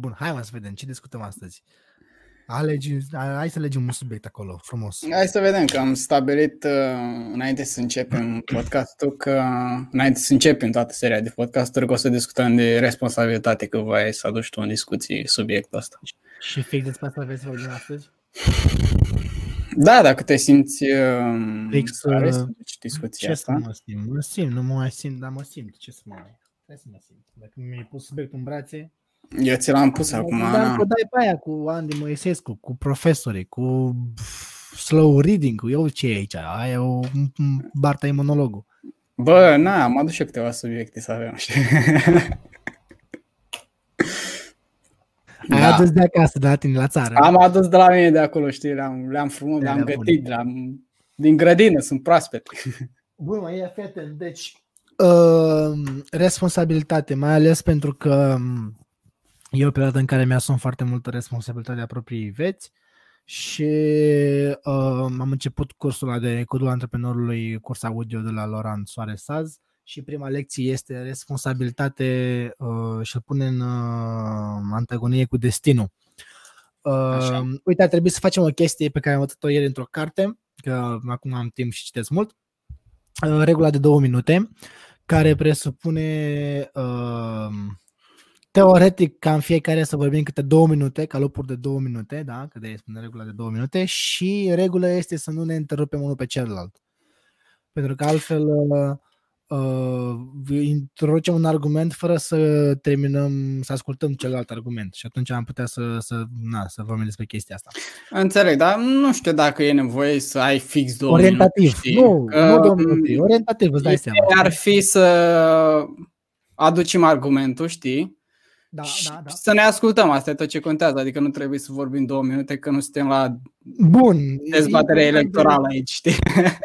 Bun, hai mă să vedem ce discutăm astăzi. Alegi, hai să alegem un subiect acolo, frumos. Hai să vedem că am stabilit uh, înainte să începem podcastul că înainte să începem toată seria de podcasturi că o să discutăm de responsabilitate că voi să aduci tu în discuții subiectul ăsta. Și fix despre asta vreți să vorbim astăzi? Da, dacă te simți uh, Fix, stare uh, să duci discuția Ce asta. să mă simt? Mă simt, nu mă mai simt, dar mă simt. Ce să mă mai... Hai să mă simt. Dacă mi-ai pus subiectul în brațe... Eu ți l-am pus acum. Dar na. că dai pe aia cu Andy Moisescu, cu profesorii, cu pf, slow reading, cu eu ce e aici? Aia e o m- Barta e monologul. Bă, na, am adus și eu câteva subiecte să avem, știi? Ai Da. adus de acasă, de la tine, la țară. Am adus de la mine de acolo, știi, le-am, le-am frumos, le-am Alea gătit, le-am, din grădină, sunt proaspete. Bun, mă, e fete, deci uh, responsabilitate, mai ales pentru că um, e o perioadă în care mi-asum foarte multă responsabilitate a propriei veți și uh, am început cursul ăla de codul antreprenorului, curs audio de la Laurent Soare Saz și prima lecție este responsabilitate uh, și îl pune în uh, antagonie cu destinul. Așa. Uh, uite, ar trebui să facem o chestie pe care am văzut-o ieri într-o carte, că acum am timp și citesc mult. Uh, regula de două minute, care presupune uh, teoretic ca în fiecare să vorbim câte două minute, ca lupuri de două minute, da, că de spune regula de două minute, și regula este să nu ne întrerupem unul pe celălalt. Pentru că altfel uh, uh, introducem un argument fără să terminăm, să ascultăm celălalt argument și atunci am putea să, să, na, să vorbim despre chestia asta. Înțeleg, dar nu știu dacă e nevoie să ai fix două Orientativ, minute, știi? nu, Că, nu două minute, orientativ, îți dai seama. ideea ar fi să aducem argumentul, știi? Da, și da, da. să ne ascultăm, asta e tot ce contează, adică nu trebuie să vorbim două minute, că nu suntem la Bun. dezbatere important de- electorală aici, știi?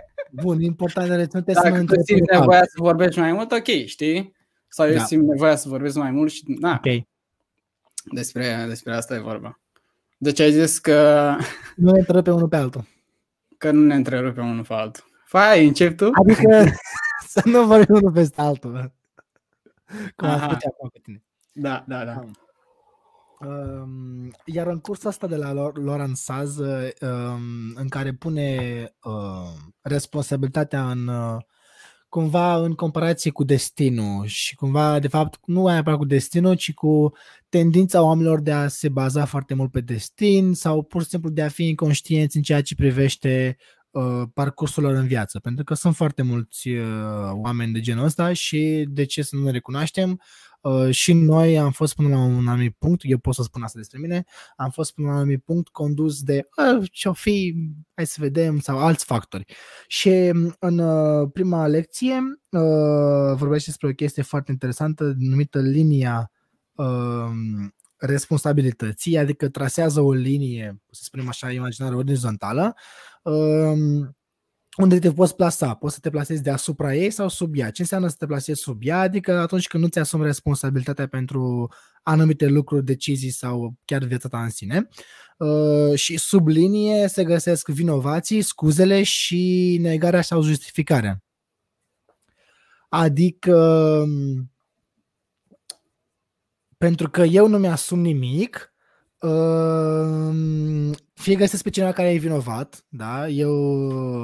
Bun, important de reținut este să nu Dacă tu întreb simți pe nevoia altul. să vorbești mai mult, ok, știi? Sau eu Da. simt nevoia să vorbesc mai mult și na, Ok. despre, despre asta e vorba. Deci ai zis că, Nu ne întreb pe unul pe altul. că nu ne întrerupem unul pe altul. Fai, încep tu? Adică să nu vorbim unul peste altul. Cum am Aha. spus acum cu tine. Da, da, da. Um, iar în cursul asta de la Lor- Laurent Saz, um, în care pune uh, responsabilitatea în uh, cumva în comparație cu destinul și cumva, de fapt, nu neapărat cu destinul, ci cu tendința oamenilor de a se baza foarte mult pe destin sau pur și simplu de a fi inconștienți în ceea ce privește uh, parcursul lor în viață. Pentru că sunt foarte mulți uh, oameni de genul ăsta și de ce să nu ne recunoaștem, Uh, și noi am fost până la un anumit punct, eu pot să spun asta despre mine, am fost până la un anumit punct condus de "Ah, ce-o fi, hai să vedem, sau alți factori. Și m, în uh, prima lecție uh, vorbește despre o chestie foarte interesantă numită linia uh, responsabilității, adică trasează o linie, să spunem așa, imaginară orizontală, uh, unde te poți plasa. Poți să te plasezi deasupra ei sau sub ea. Ce înseamnă să te plasezi sub ea? Adică atunci când nu ți asumi responsabilitatea pentru anumite lucruri, decizii sau chiar viața ta în sine. Uh, și sub linie se găsesc vinovații, scuzele și negarea sau justificarea. Adică pentru că eu nu mi-asum nimic, uh, fie găsesc pe cineva care e vinovat, da? Eu,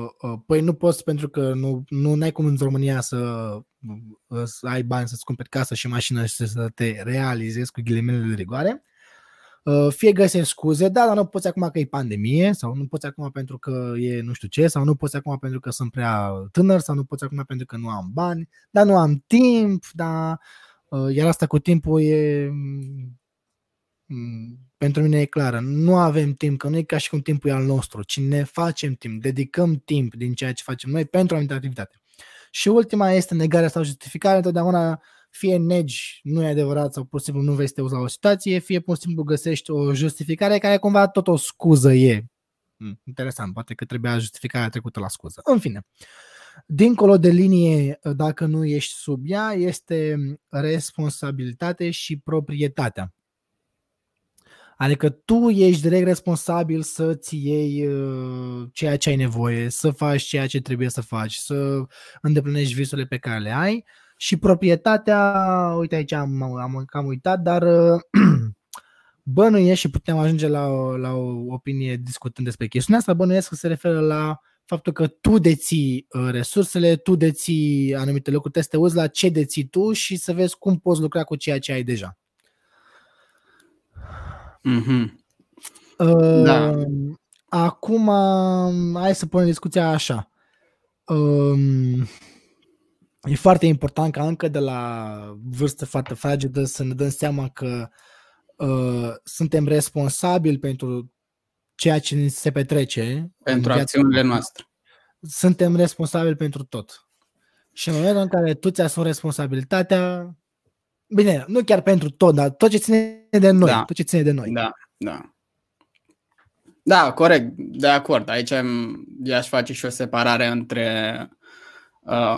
uh, păi nu poți pentru că nu, nu ai cum în România să, uh, să ai bani să-ți cumperi casă și mașină și să te realizezi cu ghilimele de rigoare. Uh, Fie găsești scuze, da, dar nu poți acum că e pandemie sau nu poți acum pentru că e nu știu ce sau nu poți acum pentru că sunt prea tânăr sau nu poți acum pentru că nu am bani, dar nu am timp, dar uh, iar asta cu timpul e mm, pentru mine e clară. Nu avem timp, că nu e ca și cum timpul e al nostru, ci ne facem timp, dedicăm timp din ceea ce facem noi pentru o anumită activitate. Și ultima este negarea sau justificarea. Întotdeauna fie negi, nu e adevărat sau pur și simplu nu vrei să te uzi la o situație, fie pur și simplu găsești o justificare care cumva tot o scuză e. Hmm, interesant, poate că trebuia justificarea trecută la scuză. În fine, dincolo de linie, dacă nu ești sub ea, este responsabilitate și proprietatea. Adică tu ești direct responsabil să-ți iei uh, ceea ce ai nevoie, să faci ceea ce trebuie să faci, să îndeplinești visurile pe care le ai și proprietatea, uite aici am, am cam uitat, dar uh, bănuiesc și putem ajunge la o, la o opinie discutând despre chestiunea asta, bănuiesc că se referă la faptul că tu deții uh, resursele, tu deții anumite lucruri, trebuie să te uiți la ce deții tu și să vezi cum poți lucra cu ceea ce ai deja. Mm-hmm. Uh, da. Acum, hai să punem discuția așa. Um, e foarte important ca încă de la vârstă foarte fragedă să ne dăm seama că uh, suntem responsabili pentru ceea ce se petrece. Pentru acțiunile noastre. Suntem responsabili pentru tot. Și în momentul în care tu ți-asumi responsabilitatea, bine, nu chiar pentru tot, dar tot ce ține de noi. Da. Tot ce ține de noi. Da, da. Da, corect, de acord. Aici i-aș face și o separare între uh,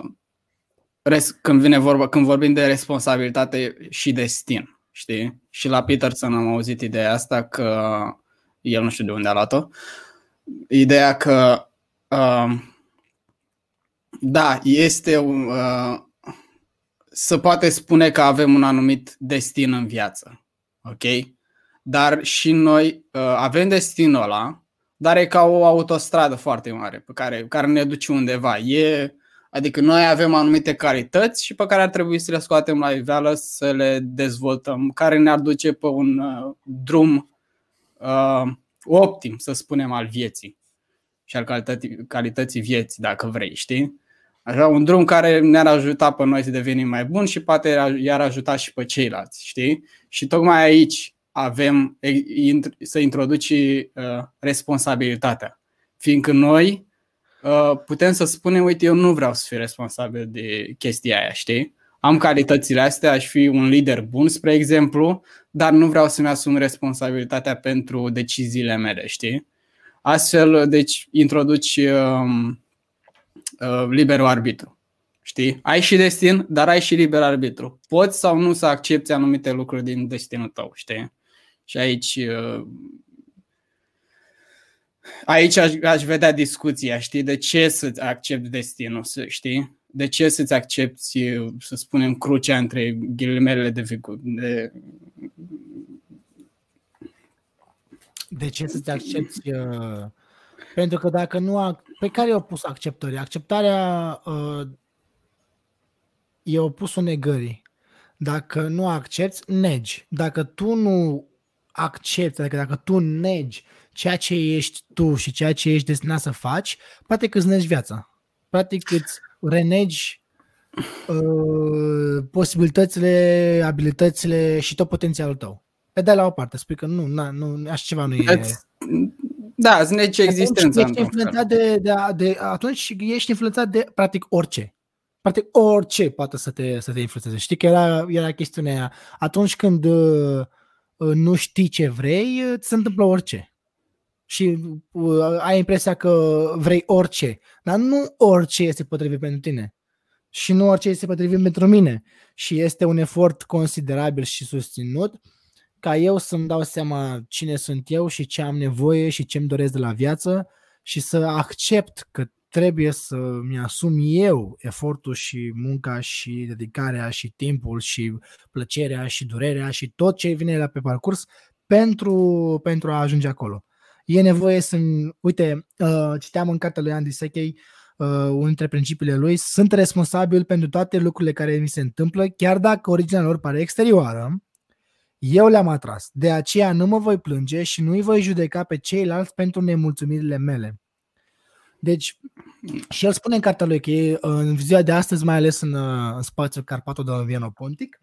res, când vine vorba, când vorbim de responsabilitate și destin, știi? Și la Peterson am auzit ideea asta că el nu știu de unde a luat-o. Ideea că uh, da, este uh, să poate spune că avem un anumit destin în viață. Ok? Dar și noi uh, avem destinul ăla, dar e ca o autostradă foarte mare pe care, care ne duce undeva. E, adică noi avem anumite calități și pe care ar trebui să le scoatem la iveală, să le dezvoltăm, care ne-ar duce pe un uh, drum uh, optim, să spunem, al vieții și al calității, calității vieții, dacă vrei, știi? Așa, un drum care ne-ar ajuta pe noi să devenim mai buni și poate i-ar ajuta și pe ceilalți, știi? Și tocmai aici avem să introduci uh, responsabilitatea. Fiindcă noi uh, putem să spunem, uite, eu nu vreau să fiu responsabil de chestia aia, știi? Am calitățile astea, aș fi un lider bun, spre exemplu, dar nu vreau să-mi asum responsabilitatea pentru deciziile mele, știi? Astfel, deci, introduci uh, uh, liberul arbitru. Știi? Ai și destin, dar ai și liber arbitru. Poți sau nu să accepti anumite lucruri din destinul tău, știi? Și aici uh, aici aș, aș vedea discuția, știi? De ce să-ți accepti destinul, știi? De ce să-ți accepti, să spunem, crucea între ghilimele de, de de ce să-ți accepti uh, pentru că dacă nu pe care e opus acceptării? Acceptarea uh, e opusul negării. Dacă nu accepti, negi. Dacă tu nu accepti, adică dacă tu negi ceea ce ești tu și ceea ce ești destinat să faci, poate că îți negi viața. Practic îți renegi uh, posibilitățile, abilitățile și tot potențialul tău. Pe de la o parte, spui că nu, na, nu așa ceva nu e... Da, îți negi existența. Ești influențat de, de, de, atunci ești influențat de practic orice. Practic orice poate să te, să te influențeze. Știi că era, era chestiunea aia. Atunci când uh, Uh, nu știi ce vrei, uh, ți se întâmplă orice. Și uh, ai impresia că vrei orice. Dar nu orice este potrivit pentru tine. Și nu orice este potrivit pentru mine. Și este un efort considerabil și susținut ca eu să-mi dau seama cine sunt eu și ce am nevoie și ce îmi doresc de la viață și să accept că trebuie să-mi asum eu efortul și munca și dedicarea și timpul și plăcerea și durerea și tot ce vine la pe parcurs pentru, pentru a ajunge acolo. E nevoie să... Uite, uh, citeam în cartea lui Andy Sechei uh, unul dintre principiile lui, sunt responsabil pentru toate lucrurile care mi se întâmplă, chiar dacă originea lor pare exterioară, eu le-am atras. De aceea nu mă voi plânge și nu îi voi judeca pe ceilalți pentru nemulțumirile mele. Deci, și el spune în cartea lui că e, în ziua de astăzi, mai ales în, în spațiul Carpato de Vieno Pontic,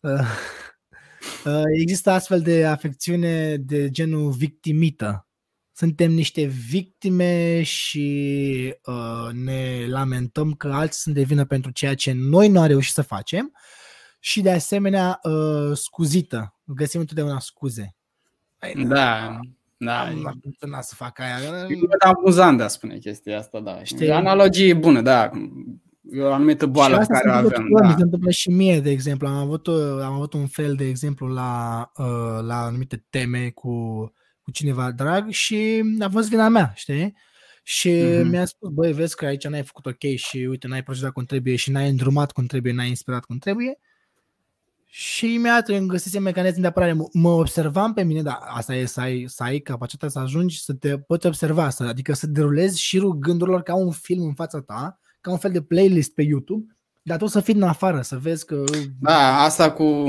uh, uh, există astfel de afecțiune de genul victimită. Suntem niște victime și uh, ne lamentăm că alții sunt de vină pentru ceea ce noi nu am reușit să facem și de asemenea uh, scuzită. Găsim întotdeauna scuze. Da, da. Am întâlnit să fac aia. E amuzant de a spune chestia asta, da. Știi? Analogie bună, da. E o anumită boală pe care o avem. Da. Mi se întâmplă și mie, de exemplu. Am avut, am avut un fel, de exemplu, la, uh, la anumite teme cu, cu cineva drag și a fost vina mea, știi? Și mm-hmm. mi-a spus, băi, vezi că aici n-ai făcut ok și uite, n-ai procedat cum trebuie și n-ai îndrumat cum trebuie, n-ai inspirat cum trebuie. Și imediat îmi găsisem mecanism de apărare. Mă observam pe mine, dar asta e să ai, să ai capacitatea să ajungi să te poți observa, să, adică să derulezi șirul gândurilor ca un film în fața ta, ca un fel de playlist pe YouTube, dar tu să fii în afară, să vezi că... Da, asta cu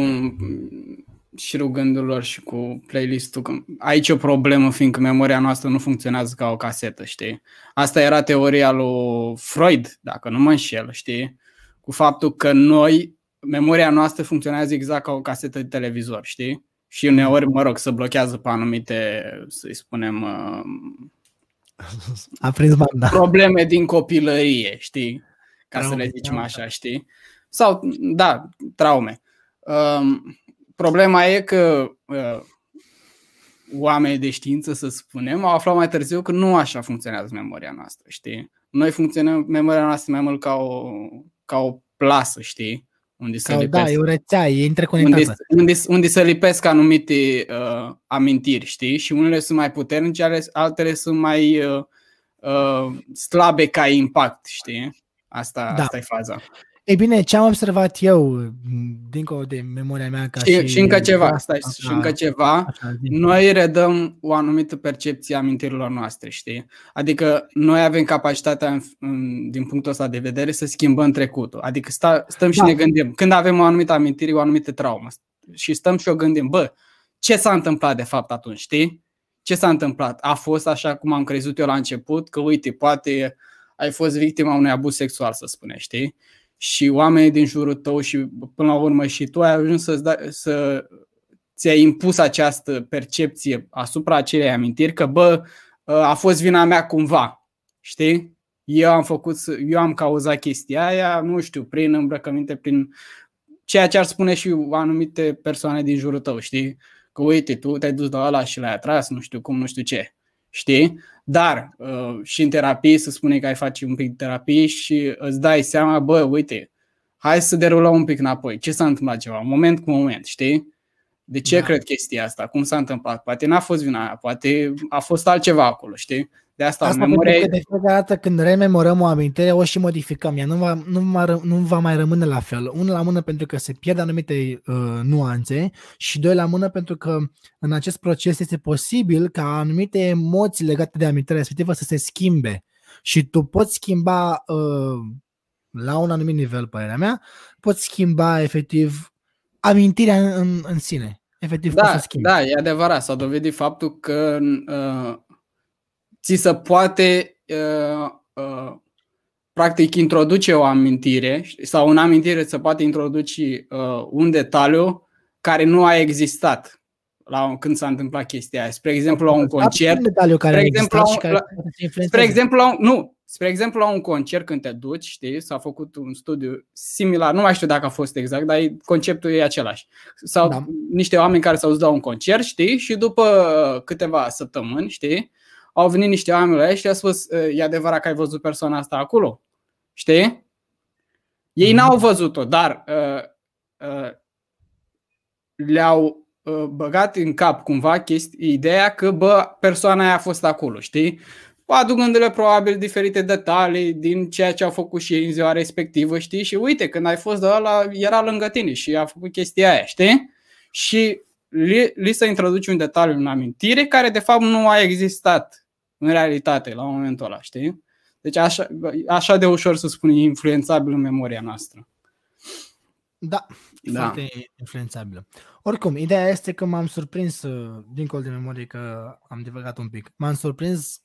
șirul gândurilor și cu playlistul. Aici e o problemă, fiindcă memoria noastră nu funcționează ca o casetă, știi? Asta era teoria lui Freud, dacă nu mă înșel, știi? Cu faptul că noi memoria noastră funcționează exact ca o casetă de televizor, știi? Și uneori, mă rog, să blochează pe anumite, să-i spunem, uh, A prins banda. probleme din copilărie, știi? Ca traume, să le zicem traume. așa, știi? Sau, da, traume. Um, problema e că uh, oamenii de știință, să spunem, au aflat mai târziu că nu așa funcționează memoria noastră, știi? Noi funcționăm memoria noastră mai mult ca o, ca o plasă, știi? Unde să lipesc. Da, e o rețea, e interconectată. Unde, unde, unde să lipesc anumite uh, amintiri, știi? Și unele sunt mai puternice, altele sunt mai uh, uh, slabe ca impact, știi? Asta, da. asta e faza. Ei bine, ce am observat eu, dincolo de memoria mea ca și... Și, și încă ceva, stai, așa, și încă ceva, așa, noi redăm o anumită percepție a amintirilor noastre, știi? Adică noi avem capacitatea, din punctul ăsta de vedere, să schimbăm trecutul. Adică sta, stăm și da. ne gândim, când avem o anumită amintire, o anumită traumă, și stăm și o gândim, bă, ce s-a întâmplat de fapt atunci, știi? Ce s-a întâmplat? A fost așa cum am crezut eu la început, că uite, poate ai fost victima unui abuz sexual, să spune, știi? Și oamenii din jurul tău și până la urmă și tu ai ajuns să, da, să ți-ai impus această percepție asupra acelei amintiri că bă, a fost vina mea cumva, știi? Eu am făcut, eu am cauzat chestia aia, nu știu, prin îmbrăcăminte, prin ceea ce ar spune și anumite persoane din jurul tău, știi? Că uite, tu te-ai dus la ăla și l-ai atras, nu știu cum, nu știu ce, știi? Dar uh, și în terapie să spune că ai face un pic de terapie și îți dai seama, bă, uite, hai să derulăm un pic înapoi. Ce s-a întâmplat ceva? Moment cu moment, știi? De ce da. cred chestia asta? Cum s-a întâmplat? Poate n-a fost vina aia, poate a fost altceva acolo, știi? De asta, asta memoria... de fiecare dată când rememorăm o amintire, o și modificăm. Ea nu va, nu, va, nu va mai rămâne la fel. Unul la mână pentru că se pierd anumite uh, nuanțe și doi la mână pentru că în acest proces este posibil ca anumite emoții legate de amintirea respectivă să se schimbe. Și tu poți schimba uh, la un anumit nivel, părerea mea, poți schimba efectiv amintirea în, în, în sine. Efectiv, da, poți să schimbi. Da, e adevărat. S-a dovedit faptul că uh, ți se poate uh, uh, practic introduce o amintire sau în amintire se poate introduce uh, un detaliu care nu a existat la când s-a întâmplat chestia aia. Spre exemplu, la un concert. Spre exemplu, la un, la, spre exemplu, la un, nu, Spre exemplu, la un concert când te duci, știi, s-a făcut un studiu similar, nu mai știu dacă a fost exact, dar conceptul e același. Sau da. niște oameni care s-au dus la un concert, știi, și după câteva săptămâni, știi, au venit niște oameni la ei și au spus, e adevărat că ai văzut persoana asta acolo? Știi? Ei mm. n-au văzut-o, dar uh, uh, le-au uh, băgat în cap cumva chesti- ideea că, bă, persoana aia a fost acolo, știi? Aducându-le probabil diferite detalii din ceea ce au făcut și ei în ziua respectivă, știi? Și uite, când ai fost de ăla, era lângă tine și a făcut chestia aia, știi? Și li, li se introduce un detaliu în amintire care de fapt nu a existat în realitate la momentul ăla, știi? Deci așa, așa de ușor să spun influențabil în memoria noastră. Da, da. foarte influențabilă. Oricum, ideea este că m-am surprins, uh, dincolo de memorie că am divagat un pic, m-am surprins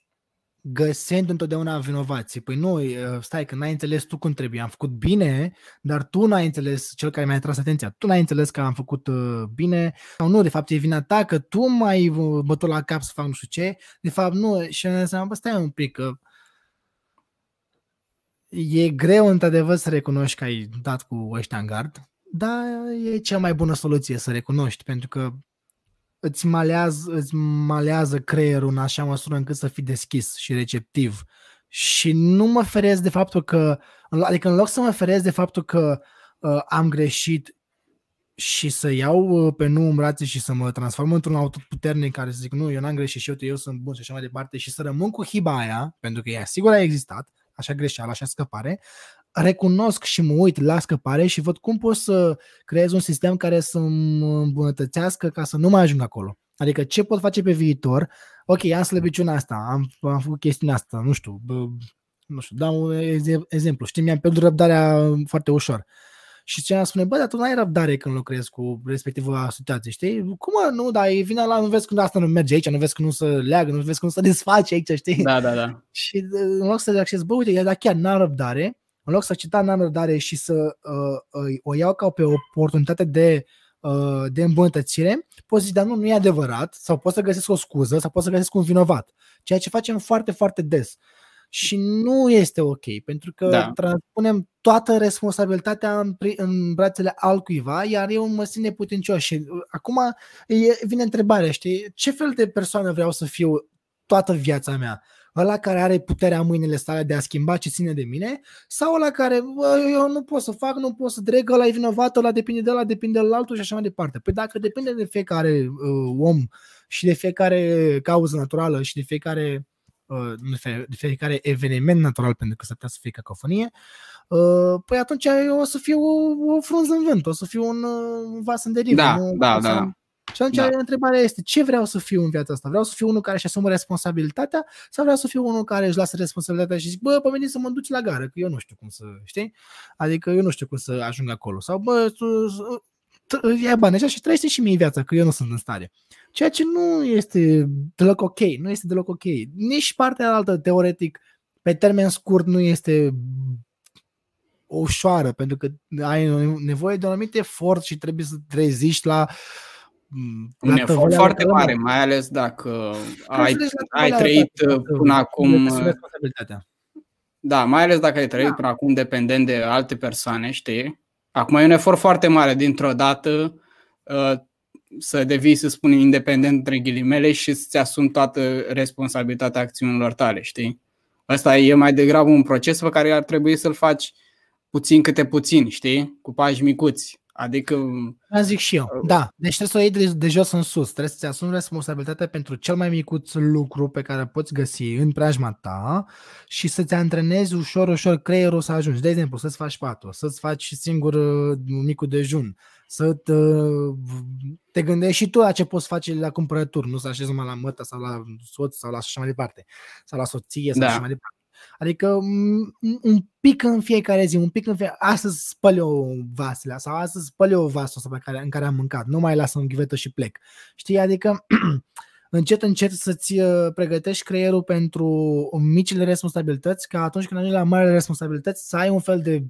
găsind întotdeauna vinovații. Păi nu, stai că n-ai înțeles tu cum trebuie. Am făcut bine, dar tu n-ai înțeles, cel care mi-a tras atenția, tu n-ai înțeles că am făcut uh, bine sau nu, de fapt e vina ta că tu mai bătut la cap să fac nu știu ce, de fapt nu. Și am zis, bă, stai un pic, că e greu într-adevăr să recunoști că ai dat cu ăștia în gard, dar e cea mai bună soluție să recunoști, pentru că îți malează, îți malează creierul în așa măsură încât să fii deschis și receptiv. Și nu mă feresc de faptul că, adică în loc să mă feresc de faptul că uh, am greșit și să iau uh, pe nu în brațe și să mă transform într-un auto puternic care să zic nu, eu n-am greșit și eu, eu sunt bun și așa mai departe și să rămân cu hiba aia, pentru că ea sigur a existat, așa greșeală, așa scăpare, recunosc și mă uit la scăpare și văd cum pot să creez un sistem care să mă îmbunătățească ca să nu mai ajung acolo. Adică ce pot face pe viitor? Ok, am slăbiciunea asta, am, am făcut chestiunea asta, nu știu, bă, nu știu, dau un exemplu. Știi, mi-am pierdut răbdarea foarte ușor. Și cineva spune, bă, dar tu n-ai răbdare când lucrezi cu respectivă situație, știi? Cum mă, nu, dar e vina la, nu vezi când asta nu merge aici, nu vezi când nu se leagă, nu vezi când nu se desface aici, știi? Da, da, da. Și în loc să acces, bă, uite, dar chiar n-am răbdare, în loc să accepta n-am răbdare și să uh, uh, o iau ca pe o oportunitate de uh, de îmbunătățire, poți zici, dar nu, nu e adevărat, sau poți să găsesc o scuză, sau poți să găsesc un vinovat. Ceea ce facem foarte, foarte des. Și nu este ok, pentru că da. transpunem toată responsabilitatea în, în brațele altcuiva, iar eu mă simt neputincios. Și uh, acum e, vine întrebarea, știi, ce fel de persoană vreau să fiu toată viața mea? Ăla care are puterea în mâinile sale de a schimba ce ține de mine, sau ăla care bă, eu nu pot să fac, nu pot să dreg, ăla e vinovat, ăla depinde de ăla, depinde de altul și așa mai departe. Păi dacă depinde de fiecare uh, om și de fiecare cauză naturală și de fiecare uh, de fiecare eveniment natural, pentru că s-ar putea să fie cacofonie, uh, păi atunci eu o să fiu o, o frunză în vânt, o să fiu un, uh, un vas în derivă. Da, nu, da, da. Și atunci da. întrebarea este, ce vreau să fiu în viața asta? Vreau să fiu unul care își asumă responsabilitatea sau vreau să fiu unul care își lasă responsabilitatea și zic, bă, pe mine să mă duci la gară, că eu nu știu cum să, știi? Adică eu nu știu cum să ajung acolo. Sau, bă, tu, ia bani așa și trăiește și mie viața, că eu nu sunt în stare. Ceea ce nu este deloc ok, nu este deloc ok. Nici partea altă, teoretic, pe termen scurt nu este ușoară, pentru că ai nevoie de un anumit efort și trebuie să treziști la uh, un efort foarte mare, mai ales dacă ai, ai trăit până acum. Da, mai ales dacă ai trăit da. până acum dependent de alte persoane, știi? Acum e un efort foarte mare dintr-o dată uh, să devii, să spun, independent între ghilimele și să-ți asumi toată responsabilitatea acțiunilor tale, știi? Asta e mai degrabă un proces pe care ar trebui să-l faci puțin câte puțin, știi? Cu pași micuți. Adică... Da, zic și eu. Uh, da, deci trebuie să o iei de, de jos în sus. Trebuie să-ți asumi responsabilitatea pentru cel mai micuț lucru pe care îl poți găsi în preajma ta și să-ți antrenezi ușor, ușor creierul să ajungi. De exemplu, să-ți faci patul, să-ți faci singur uh, un micul dejun, să te, te gândești și tu la ce poți face la cumpărături, nu să așezi numai la mătă sau la soț sau la așa mai departe, sau la soție sau da. așa mai departe. Adică un pic în fiecare zi, un pic în fiecare... Astăzi spăl eu vasele sau astăzi spăl eu vasul pe care, în care am mâncat. Nu mai las în ghivetă și plec. Știi? Adică încet, încet să-ți uh, pregătești creierul pentru micile responsabilități, ca atunci când ajungi la mari responsabilități să ai un fel de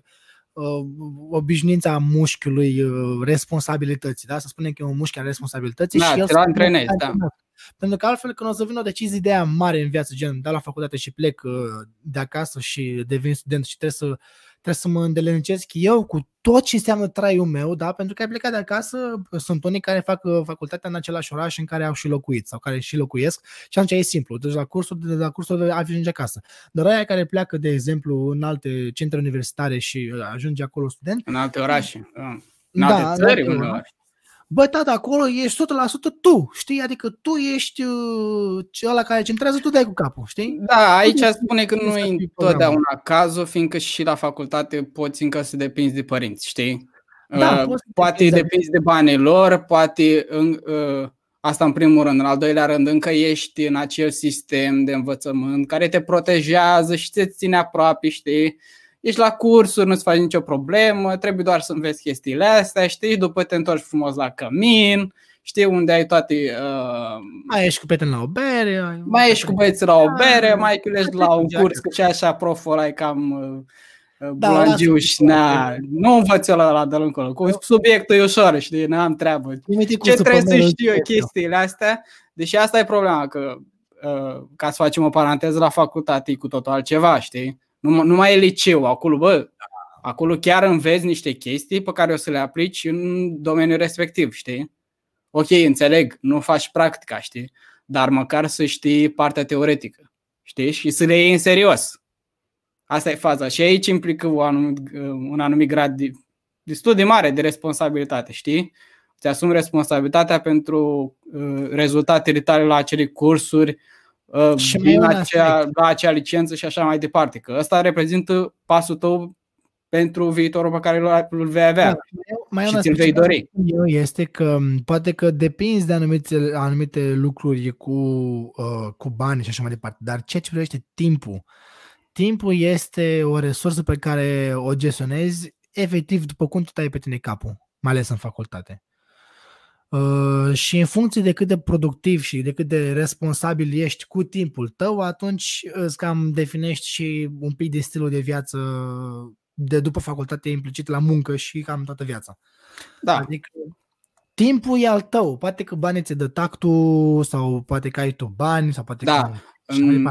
uh, obișnuința mușchiului uh, responsabilității, da? Să spunem că e un mușchi al responsabilității da, și el te antrenezi, da. Pentru că altfel când o să vină o decizie de aia mare în viață, gen, da la facultate și plec uh, de acasă și devin student și trebuie să, trebuie să mă îndelenicesc eu cu tot ce înseamnă traiul meu, da? pentru că ai plecat de acasă, sunt unii care fac uh, facultatea în același oraș în care au și locuit sau care și locuiesc și atunci e simplu, deci la cursul de, la cursul de ajunge acasă. Dar aia care pleacă, de exemplu, în alte centre universitare și uh, ajunge acolo student. În alte orașe. În alte da, țări, în alte bă, tata, acolo ești 100% tu, știi? Adică tu ești uh, ăla care centrează, tu dai cu capul, știi? Da, aici spune că nu e întotdeauna cazul, fiindcă și la facultate poți încă să depinzi de părinți, știi? Da, uh, poate depinzi, depinzi de banii lor, poate în, uh, asta în primul rând, în al doilea rând încă ești în acel sistem de învățământ care te protejează și te ține aproape, știi? Ești la cursuri, nu-ți faci nicio problemă, trebuie doar să înveți chestiile astea, știi, după te întorci frumos la cămin, știi unde ai toate... Uh, mai ești cu prieteni la o bere. Ai... Mai ești cu băieții la o bere, mai chiulești la un curs, că și așa proful ai cam uh, da, bulangiu și na, nu învăț eu la, la de încolo. Cu subiectul e ușor, știi, n-am treabă. Ce trebuie să știu eu chestiile astea? Deși asta e problema, că uh, ca să facem o paranteză la facultate e cu totul altceva, știi? Nu, nu mai e liceu, acolo, bă, acolo chiar înveți niște chestii pe care o să le aplici în domeniul respectiv, știi? Ok, înțeleg, nu faci practica, știi? Dar măcar să știi partea teoretică, știi? Și să le iei în serios. Asta e faza. Și aici implică un anumit, un anumit grad de, destul de mare de responsabilitate, știi? Îți asumi responsabilitatea pentru uh, rezultatele tale la acele cursuri, Uh, și din acea, la acea licență și așa mai departe. Că ăsta reprezintă pasul tău pentru viitorul pe care îl vei avea da, mai și ți-l vei dori. Eu este că poate că depinzi de anumite, anumite lucruri cu, uh, cu bani și așa mai departe, dar ceea ce privește timpul, timpul este o resursă pe care o gestionezi efectiv după cum tu tai pe tine capul, mai ales în facultate. Uh, și în funcție de cât de productiv și de cât de responsabil ești cu timpul tău, atunci îți cam definești și un pic de stilul de viață de după facultate implicit la muncă și cam toată viața. Da. Adică timpul e al tău. Poate că banii ți dă tactul sau poate că ai tu bani sau poate da. că... În, da.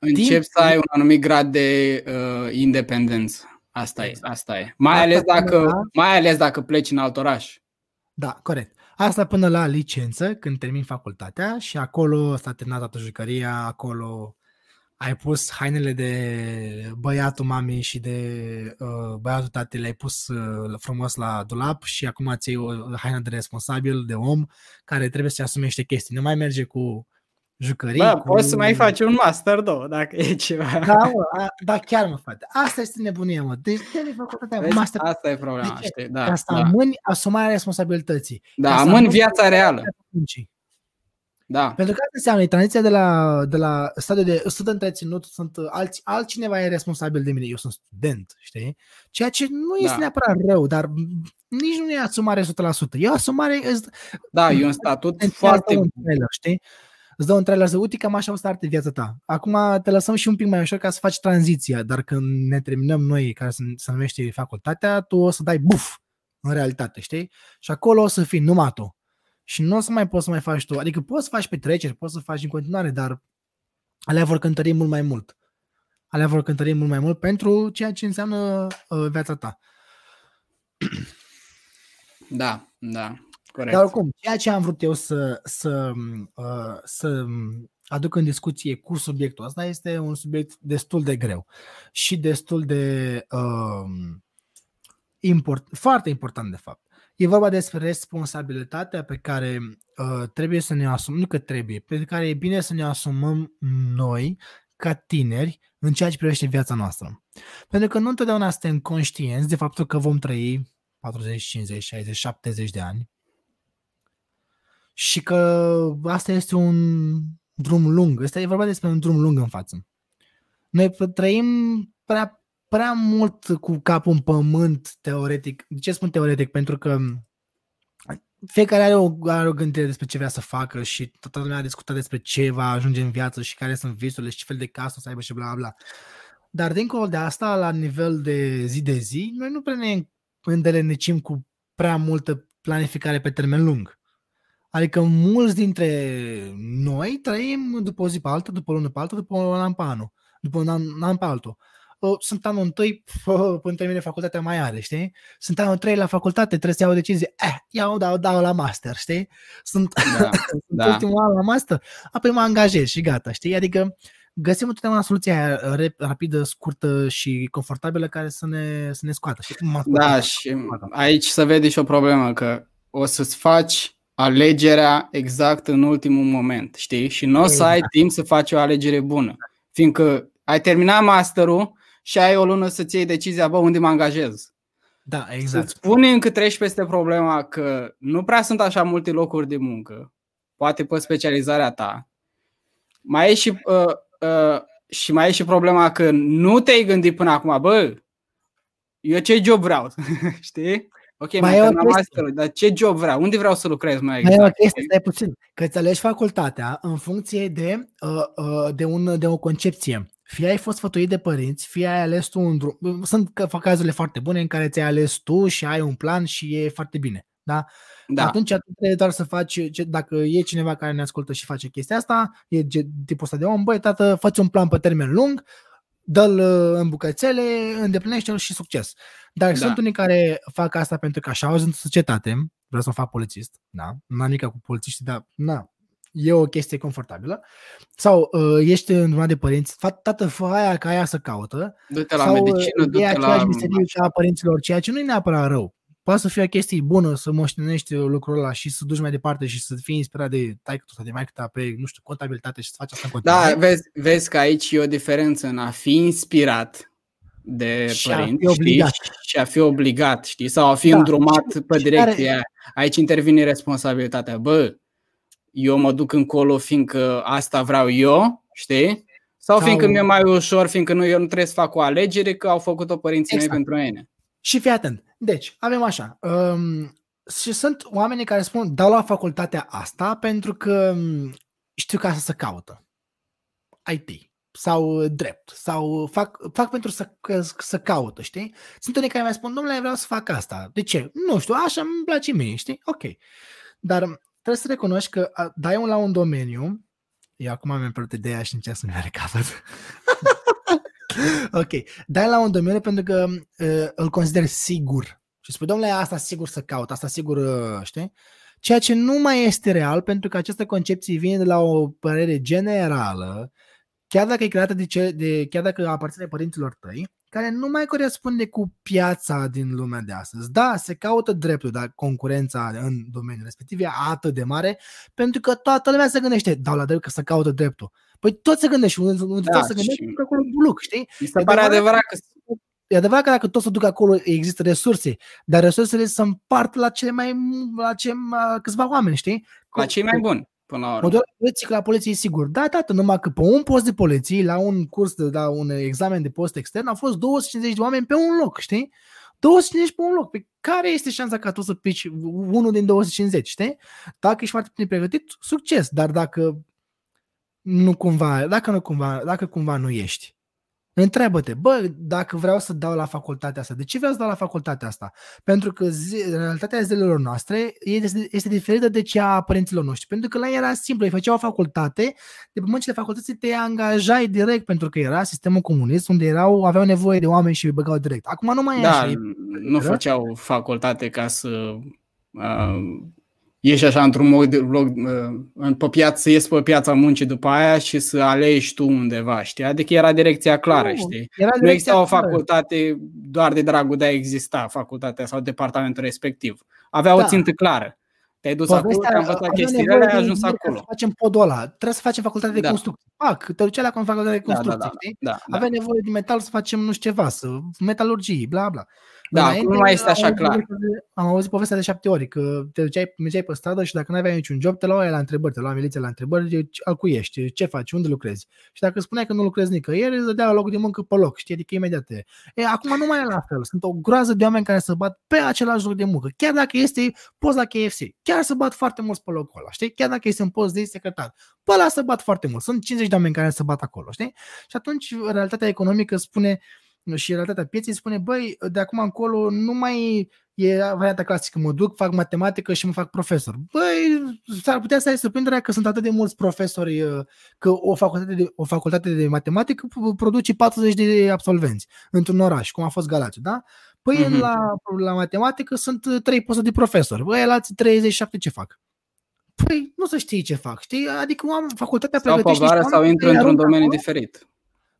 Încep să ai un anumit grad de uh, independență. Asta exact. e, asta e. Mai asta ales, dacă, la... mai ales dacă pleci în alt oraș. Da, corect. Asta până la licență, când termin facultatea și acolo s-a terminat toată jucăria, acolo ai pus hainele de băiatul mamei și de uh, băiatul tatei, le-ai pus uh, frumos la dulap și acum ți o haină de responsabil, de om, care trebuie să-și asume niște chestii. Nu mai merge cu jucării. Da, cu... poți să mai faci un master 2, dacă e ceva. Da, mă, a, da chiar mă, frate. Asta este nebunia, mă. Deci trebuie făcut master. Asta e problema, știi, da. Asta da. amâni asumarea responsabilității. Da, amâni viața reală. Muncii. Da. Pentru că asta înseamnă, e tranziția de la, de la stadiul de sunt întreținut, sunt alți, altcineva e responsabil de mine, eu sunt student, știi? Ceea ce nu este da. neapărat rău, dar nici nu e asumare 100%. E o asumare... Da, e un statut foarte bun. Știi? Îți dă un trailer să uite cam așa o să arte viața ta. Acum te lăsăm și un pic mai ușor ca să faci tranziția, dar când ne terminăm noi, care se, se numește facultatea, tu o să dai buf în realitate, știi? Și acolo o să fii numai tu și nu o să mai poți să mai faci tu. Adică poți să faci petreceri, poți să faci în continuare, dar alea vor cântări mult mai mult. Alea vor cântări mult mai mult pentru ceea ce înseamnă uh, viața ta. Da, da, corect. Dar oricum, ceea ce am vrut eu să, să, uh, să aduc în discuție cu subiectul ăsta este un subiect destul de greu și destul de uh, import, foarte important de fapt. E vorba despre responsabilitatea pe care uh, trebuie să ne asumăm, nu că trebuie, pe care e bine să ne asumăm noi, ca tineri, în ceea ce privește viața noastră. Pentru că nu întotdeauna suntem conștienți de faptul că vom trăi 40, 50, 60, 70 de ani și că asta este un drum lung. Asta e vorba despre un drum lung în față. Noi trăim prea prea mult cu capul în pământ, teoretic. De ce spun teoretic? Pentru că fiecare are o, are o gândire despre ce vrea să facă și toată lumea a discutat despre ce va ajunge în viață și care sunt visurile și ce fel de casă o să aibă și bla bla. Dar dincolo de asta, la nivel de zi de zi, noi nu prea ne îndelenecim cu prea multă planificare pe termen lung. Adică mulți dintre noi trăim după o zi pe altă, după o lună pe altă, după un an pe anul, după un an, un an pe altul sunt anul întâi, până termine facultatea mai are, știi? Sunt anul trei la facultate, trebuie să iau o decizie, eh, iau, dau, dau la master, știi? Sunt, da, sunt da. ultimul an la master, apoi mă angajez și gata, știi? Adică găsim întotdeauna soluția rapidă, scurtă și confortabilă care să ne, să ne scoată. Știi? Da, și aici să vede și o problemă, că o să-ți faci alegerea exact în ultimul moment, știi? Și nu o să ai exact. timp să faci o alegere bună, fiindcă ai terminat masterul și ai o lună să-ți iei decizia, bă, unde mă angajez. Da, exact. Să spune încă treci peste problema că nu prea sunt așa multe locuri de muncă, poate pe specializarea ta. Mai e și, uh, uh, și mai e și problema că nu te-ai gândit până acum, bă, eu ce job vreau, știi? Ok, mai, mai e master, dar ce job vreau? Unde vreau să lucrez mai exact? Mai e o exact? chestie, stai puțin, că îți alegi facultatea în funcție de, uh, uh, de, un, de o concepție. Fie ai fost sfătuit de părinți, fie ai ales tu un drum. Sunt cazurile foarte bune în care ți-ai ales tu și ai un plan și e foarte bine. Da? Da. Atunci trebuie doar să faci, dacă e cineva care ne ascultă și face chestia asta, e tipul ăsta de om, băi, tată, faci un plan pe termen lung, dă-l uh, în bucățele, îndeplinește-l și succes. Dar da. sunt unii care fac asta pentru că așa au în societate, vreau să fac polițist, da, nu am cu polițiști, dar na, e o chestie confortabilă. Sau uh, ești în de părinți, tată, fă aia ca aia să caută. Du-te la sau, uh, medicină, du-te e la... meserie a părinților, ceea ce nu e neapărat rău. Poate să fie o chestie bună să moștenești lucrul ăla și să duci mai departe și să fii inspirat de taică sau de mai ta pe, nu știu, contabilitate și să faci asta în continuare. Da, vezi, vezi că aici e o diferență în a fi inspirat de Și a părinți fi obligat. Știi? și a fi obligat, știi? Sau a fi Da. îndrumat Și- pe și direcția care- aia. Aici intervine responsabilitatea. Bă, eu mă duc încolo fiindcă asta vreau eu, știi? Sau, Sau- fiindcă mi-e mai ușor, fiindcă nu, eu nu trebuie să fac o alegere, că au făcut-o părinții Exact. mei pentru mine. Și fii atent. Deci, avem așa. Um, și sunt oameni care spun, dau la facultatea asta pentru că um, știu ca să se caută. IT sau drept sau fac, fac pentru să, că- să caută, știi? Sunt unii care mai spun, domnule, vreau să fac asta. De ce? Nu știu, așa îmi place mie, știi? Ok. Dar trebuie să recunoști că a, dai un la un domeniu, eu acum mi-am pierdut ideea și încerc să-mi are capăt. ok. Dai la un domeniu pentru că uh, îl consider sigur. Și spui, domnule, asta sigur să caut, asta sigur, uh, știi? Ceea ce nu mai este real, pentru că această concepție vine de la o părere generală, chiar dacă e creată de, ce, de chiar dacă aparține părinților tăi, care nu mai corespunde cu piața din lumea de astăzi. Da, se caută dreptul, dar concurența în domeniul respectiv e atât de mare, pentru că toată lumea se gândește, dau la drept că se caută dreptul. Păi tot se gândește, unde, unde Da, tot se gândește, și- că acolo buluc, știi? Mi se E pare adevărat adevărat că E adevărat că dacă tot se duc acolo există resurse, dar resursele se împart la cele mai la ce, la câțiva oameni, știi? la cei mai buni, până la urmă. Modelul poliției, că la poliție e sigur. Da, tată, numai că pe un post de poliție, la un curs, de, la un examen de post extern, au fost 250 de oameni pe un loc, știi? 250 pe un loc. Pe care este șansa ca tu să pici unul din 250, știi? Dacă ești foarte bine pregătit, succes. Dar dacă nu cumva, dacă nu cumva, dacă cumva nu ești, Întreabă-te, bă, dacă vreau să dau la facultatea asta, de ce vreau să dau la facultatea asta? Pentru că zi, realitatea zilelor noastre este, este diferită de cea a părinților noștri. Pentru că la ei era simplu, îi făceau o facultate, de pe mâncile facultății te angajai direct, pentru că era sistemul comunist, unde erau, aveau nevoie de oameni și îi băgau direct. Acum nu mai e Da, așa. e- nu făceau facultate ca să uh, ieși așa într-un mod, loc, uh, în- pe piață, să ies pe piața muncii după aia și să alegi tu undeva, știi? Adică era direcția clară, Nu, știi? Era Nu direcția exista o clară. facultate doar de dragul de a exista, facultatea sau departamentul respectiv. Avea o Da. țintă clară. Te-ai dus acolo, Povestea- te-ai învățat aveam chestiile nevoie alea, ai de ajuns inginer ca acolo. Să facem podul ăla. Trebuie să facem facultate de Da. construcție. Pac, te ducea la facultate de Da, da, construcție, da, știi? da, da. Avea nevoie de metal să facem nu știu ceva, să metalurgie, bla bla. Da, Înainte, acum nu mai este am așa auzit clar. povestea de- Am auzit povestea de șapte ori, că te duceai, mergeai pe stradă și dacă nu aveai niciun job, te luau aia la întrebări, te lua miliția la întrebări, de al cui ești, ce faci, unde lucrezi. Și dacă spuneai că nu lucrezi nicăieri, îți dădea locul de muncă pe loc, știi, adică imediat. te- E, acum nu mai e la fel, sunt o groază de oameni care se bat pe același loc de muncă, chiar dacă este post la KFC, chiar să bat foarte mulți pe locul ăla, știi, chiar dacă este un post de secretar, pe ăla să bat foarte mult, sunt 50 de oameni care se bat acolo, știi? Și atunci realitatea economică spune și realitatea pieței spune, băi, de acum încolo nu mai e varianta clasică, mă duc, fac matematică și mă fac profesor. Băi, s-ar putea să ai surprinderea că sunt atât de mulți profesori uh, că o facultate de, o facultate de matematică p- produce 40 de absolvenți într-un oraș, cum a fost Galați, da? Păi Mhm. mm-hmm. la, la matematică sunt uh, 3 posturi de profesori. Băi, la alții 37 ce fac? Păi, nu să știi ce fac, știi? Adică am facultatea Sau pe pregătește vară niște sau oameni intră care îi într-un aruncă domeniu acolo. diferit.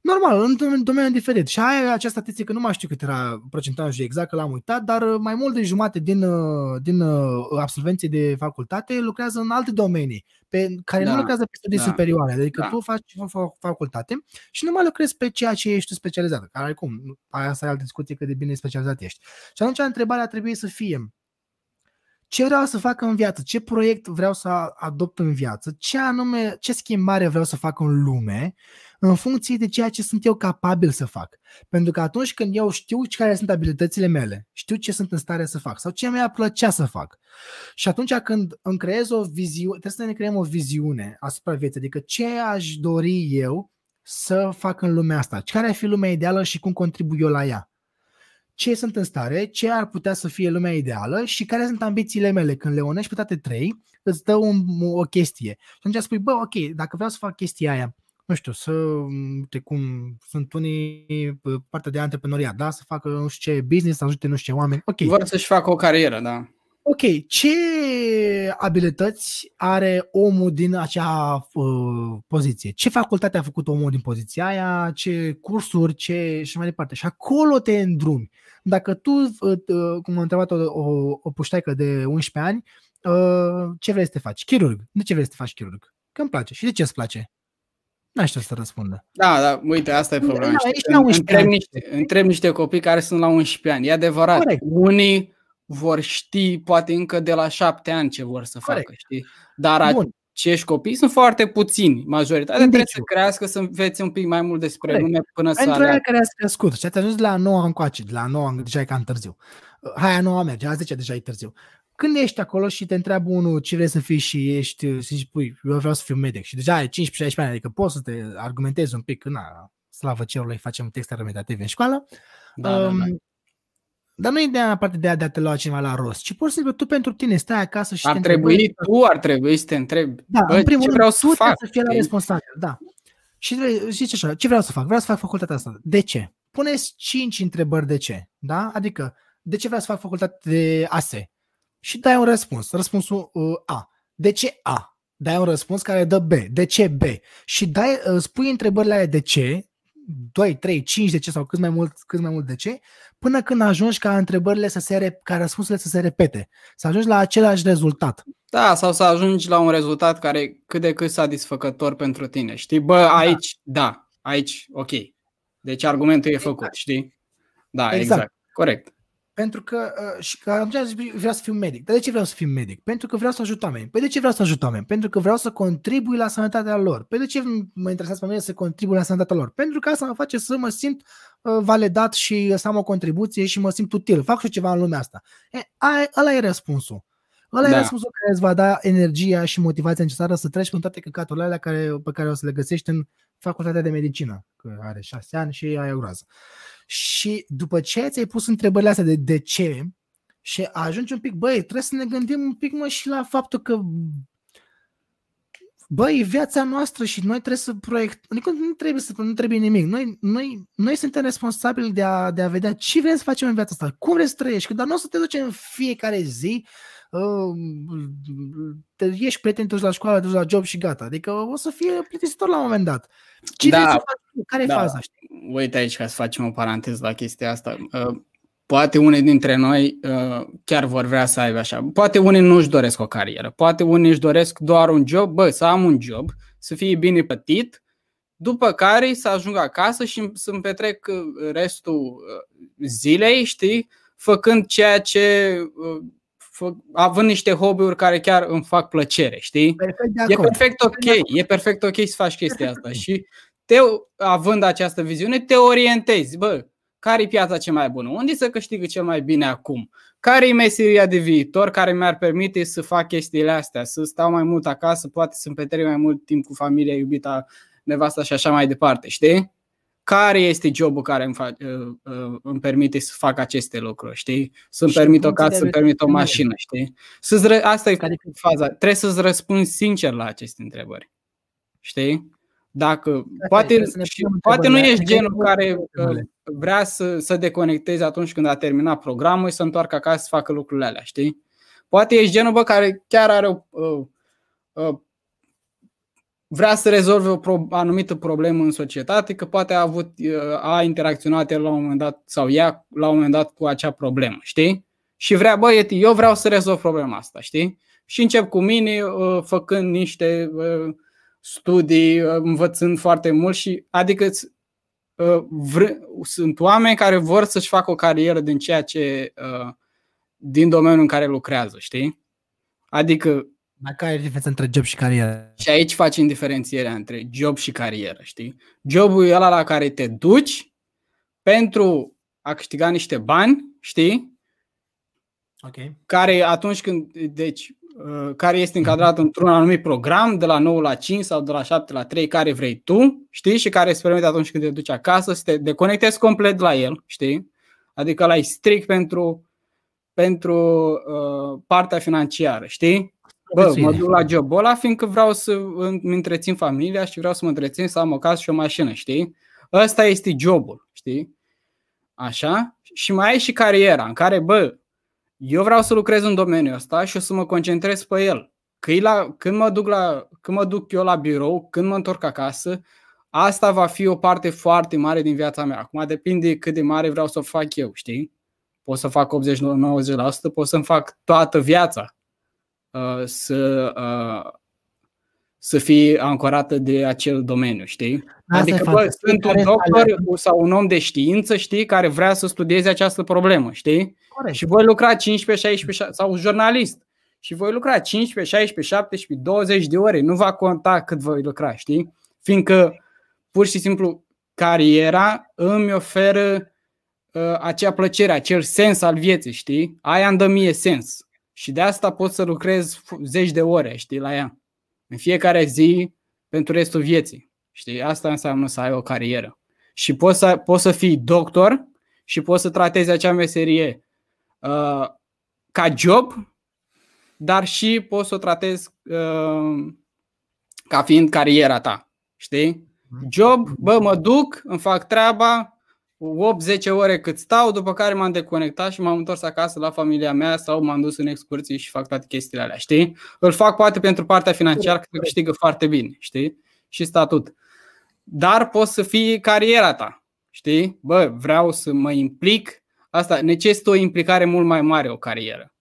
Normal, într-un domeniu diferit. Și aia, această statistică, nu mai știu cât era procentajul exact, că l-am uitat, dar uh, mai mult de jumate din, uh, din uh, absolvenții de facultate lucrează în alte domenii, pe care Da, nu lucrează pe studii da, superioare. Adică da. tu faci fa- facultate și nu mai lucrezi pe ceea ce ești tu specializat. Care cum, aia asta e altă discuție cât de bine specializat ești. Și atunci întrebarea trebuie să fie, ce vreau să fac în viață, ce proiect vreau să adopt în viață, ce anume, ce schimbare vreau să fac în lume, în funcție de ceea ce sunt eu capabil să fac. Pentru că atunci când eu știu care sunt abilitățile mele, știu ce sunt în stare să fac sau ce mi-ar plăcea să fac. Și atunci când îmi creez o viziune, trebuie să ne creăm o viziune asupra vieții, adică ce aș dori eu să fac în lumea asta, care ar fi lumea ideală și cum contribui eu la ea ce sunt în stare, ce ar putea să fie lumea ideală și care sunt ambițiile mele. Când le unești pe toate trei, îți dă un, o chestie. Și atunci spui, bă, ok, dacă vreau să fac chestia aia, nu știu, să, uite cum sunt unii pe partea de antreprenoriat, da? Să facă nu știu ce business, să ajute nu știu ce oameni. Ok, Vor să-și facă o carieră, da. ok, ce abilități are omul din acea uh, poziție? Ce facultate a făcut omul din poziția aia? Ce cursuri? Ce și mai departe? Și acolo te îndrumi. Dacă tu, uh, uh, cum a întrebat o, o, o puștaică de 11 ani, uh, ce vrei să te faci? Chirurg. De ce vrei să te faci chirurg? Că îmi place. Și de ce îți place? Nu știu să răspundă. Da, da, uite, asta e problema. Da, știi? ești la 11 întreb, ani. niște, întreb niște copii care sunt la 11 ani. E adevărat. Corect. Unii vor ști poate încă de la 7 ani ce vor să Corect. facă, știi? Dar Bun. Acești copii sunt foarte puțini. Majoritatea Indiciu. trebuie să crească, să înveți un pic mai mult despre Corect. lume până să Pentru aia aleagă. care ați crescut și ați ajuns la 9 încoace, de la 9 deja e cam târziu. Hai, a 9 merge, la 10 deja e târziu. Când ești acolo și te întreabă unul ce vrei să fii și ești, și zici, pui, eu vreau să fiu medic și deja ai 15-16 ani, adică poți să te argumentezi un pic, că na, slavă cerului, facem texte remediative în școală, Da, da, da. Um, Dar nu e de aparte de a, de a te lua cineva la rost, ci pur și simplu tu pentru tine stai acasă și Ar te întrebi, trebui, tu ar trebui să te întrebi. da, bă, în primul ce rând, vreau tu să fac? trebuie să fii la știi? responsabil, da. Și trebuie- zici așa, ce vreau să fac? Vreau să fac facultatea asta. De ce? Puneți cinci întrebări de ce, da? Adică, de ce vreau să fac facultate de ASE? Și dai un răspuns, răspunsul uh, A. De ce A? Dai un răspuns care dă B. De ce B? Și dai, uh, spui întrebările alea de ce, 2, 3, 5 de ce sau cât mai mult, cât mai mult de ce, până când ajungi ca întrebările să se re, ca răspunsurile să se repete, să ajungi la același rezultat. Da, sau să ajungi la un rezultat care e cât de cât satisfăcător pentru tine. Știi, bă, aici, da, aici, ok. Deci argumentul e făcut, știi? Da, Exact. exact. Corect. Pentru că, uh, și că atunci zici, vreau să fiu medic. Dar de ce vreau să fiu medic? Pentru că vreau să ajut oameni. Păi de ce vreau să ajut oameni? Pentru că vreau să contribui la sănătatea lor. Păi de ce mă interesează pe mine să contribui la sănătatea lor? Pentru că asta mă face să mă simt uh, validat și să am o contribuție și mă simt util. Fac și eu ceva în lumea asta. E, aia, ăla e răspunsul. Ăla Da. e răspunsul care îți va da energia și motivația necesară să treci prin toate căcaturile alea care, pe care o să le găsești în facultatea de medicină, că are șase ani și aia e o groază. Și după ce ți-ai pus întrebările astea de de ce și ajungi un pic, băi, trebuie să ne gândim un pic mă și la faptul că băi, e viața noastră și noi trebuie să proiect, adică nu trebuie să nu trebuie nimic. Noi, noi, noi suntem responsabili de a, de a vedea ce vrem să facem în viața asta, cum vrei să trăiești, că dar nu o să te duci în fiecare zi uh, te ieși prieteni, te duci la școală, te duci la job și gata. Adică o să fie plictisitor la un moment dat. Ce Da. vrei să faci? Care e Da. faza? Știi? Uite aici ca să facem o paranteză la chestia asta. Uh, Poate unii dintre noi uh, chiar vor vrea să aibă așa. Poate unii nu își doresc o carieră. Poate unii își doresc doar un job. Bă, să am un job, să fie bine plătit, după care să ajung acasă și să-mi petrec uh, restul uh, zilei, știi, făcând ceea ce uh, fă, având niște hobby-uri care chiar îmi fac plăcere, știi? Perfect de E acord. perfect ok, e perfect ok să faci chestia Perfect asta ok. și te, având această viziune, te orientezi, bă, care e piața cea mai bună? Unde să câștigă cel mai bine acum? Care e meseria de viitor care mi-ar permite să fac chestiile astea, să stau mai mult acasă, poate să-mi petrec mai mult timp cu familia, iubita, nevasta și așa mai departe, știi? Care este jobul care îmi, fa- uh, uh, îmi permite să fac aceste lucruri, știi? Să-mi Și permit o în funcție casă, de să-mi permit o femeie. mașină, știi? Să-ți ră- asta e Care- faza. Trebuie să-ți răspunzi sincer la aceste întrebări. Știi? Dacă poate, trebuie să ne și, punem poate nu întrebările ești astea, genul că care nu întrebările. uh, vrea să, să deconecteze atunci când a terminat programul și să întoarcă acasă să facă lucrurile alea, știi? Poate ești genul bă, care chiar are o, uh, uh, vrea să rezolve o pro- anumită problemă în societate, că poate a avut uh, a interacționat el la un moment dat sau ea la un moment dat cu acea problemă, știi? Și vrea, bă, Eti, eu vreau să rezolv problema asta, știi? Și încep cu mine uh, făcând niște uh, studii, uh, învățând foarte mult și adică îți, uh, vr- sunt oameni care vor să-și facă o carieră din ceea ce uh, din domeniul în care lucrează, știi? Adică Dar care e diferența între job și carieră? și aici facem diferențierea între job și carieră, știi? Jobul e ăla la care te duci pentru a câștiga niște bani, știi? Ok. Care atunci când, deci, uh, care este încadrat într-un anumit program, de la 9 la 5 sau de la 7 la 3, care vrei tu, știi? Și care îți permite atunci când te duci acasă să te deconectezi complet de la el, știi? Adică la strict pentru, pentru uh, partea financiară, știi? Bă, mă Prețuire. duc la jobul ăla fiindcă vreau să îmi întrețin familia și vreau să mă întrețin, să am o casă și o mașină, știi? Ăsta este jobul, știi? Așa? Și mai ai și cariera, în care, bă, eu vreau să lucrez în domeniul ăsta și o să mă concentrez pe el. Că la, când, mă duc la, când mă duc eu la birou, când mă întorc acasă, asta va fi o parte foarte mare din viața mea. Acum depinde cât de mare vreau să o fac eu, știi? Pot să fac 80-90%, pot să-mi fac toată viața uh, să, uh, să fii ancorată de acel domeniu, știi? Asta e adică, bă, fantastic. sunt un Care doctor aleagă. sau un om de știință, știi, care vrea să studieze această problemă, știi? Corect. Și voi lucra 15, 16 sau jurnalist. Și voi lucra 15, 16, 17, 20 de ore. Nu va conta cât voi lucra, știi? Fiindcă pur și simplu cariera îmi oferă uh, acea plăcere, acel sens al vieții, știi? Aia îmi dă mie sens. Și de asta pot să lucrez fu- zeci de ore, știi, la ea. În fiecare zi pentru restul vieții. Știi? Asta înseamnă să ai o carieră. Și poți să, poți să fii doctor și poți să tratezi acea meserie uh, ca job, dar și poți să o tratezi uh, ca fiind cariera ta. Știi? Job, bă, mă duc, îmi fac treaba, 8-10 ore cât stau, după care m-am deconectat și m-am întors acasă la familia mea sau m-am dus în excursii și fac toate chestiile alea, știi? Îl fac poate pentru partea financiară, că câștigă foarte bine, știi? Și statut. Dar poți să fii cariera ta, știi? Bă, vreau să mă implic, asta necesită o implicare mult mai mare, o carieră.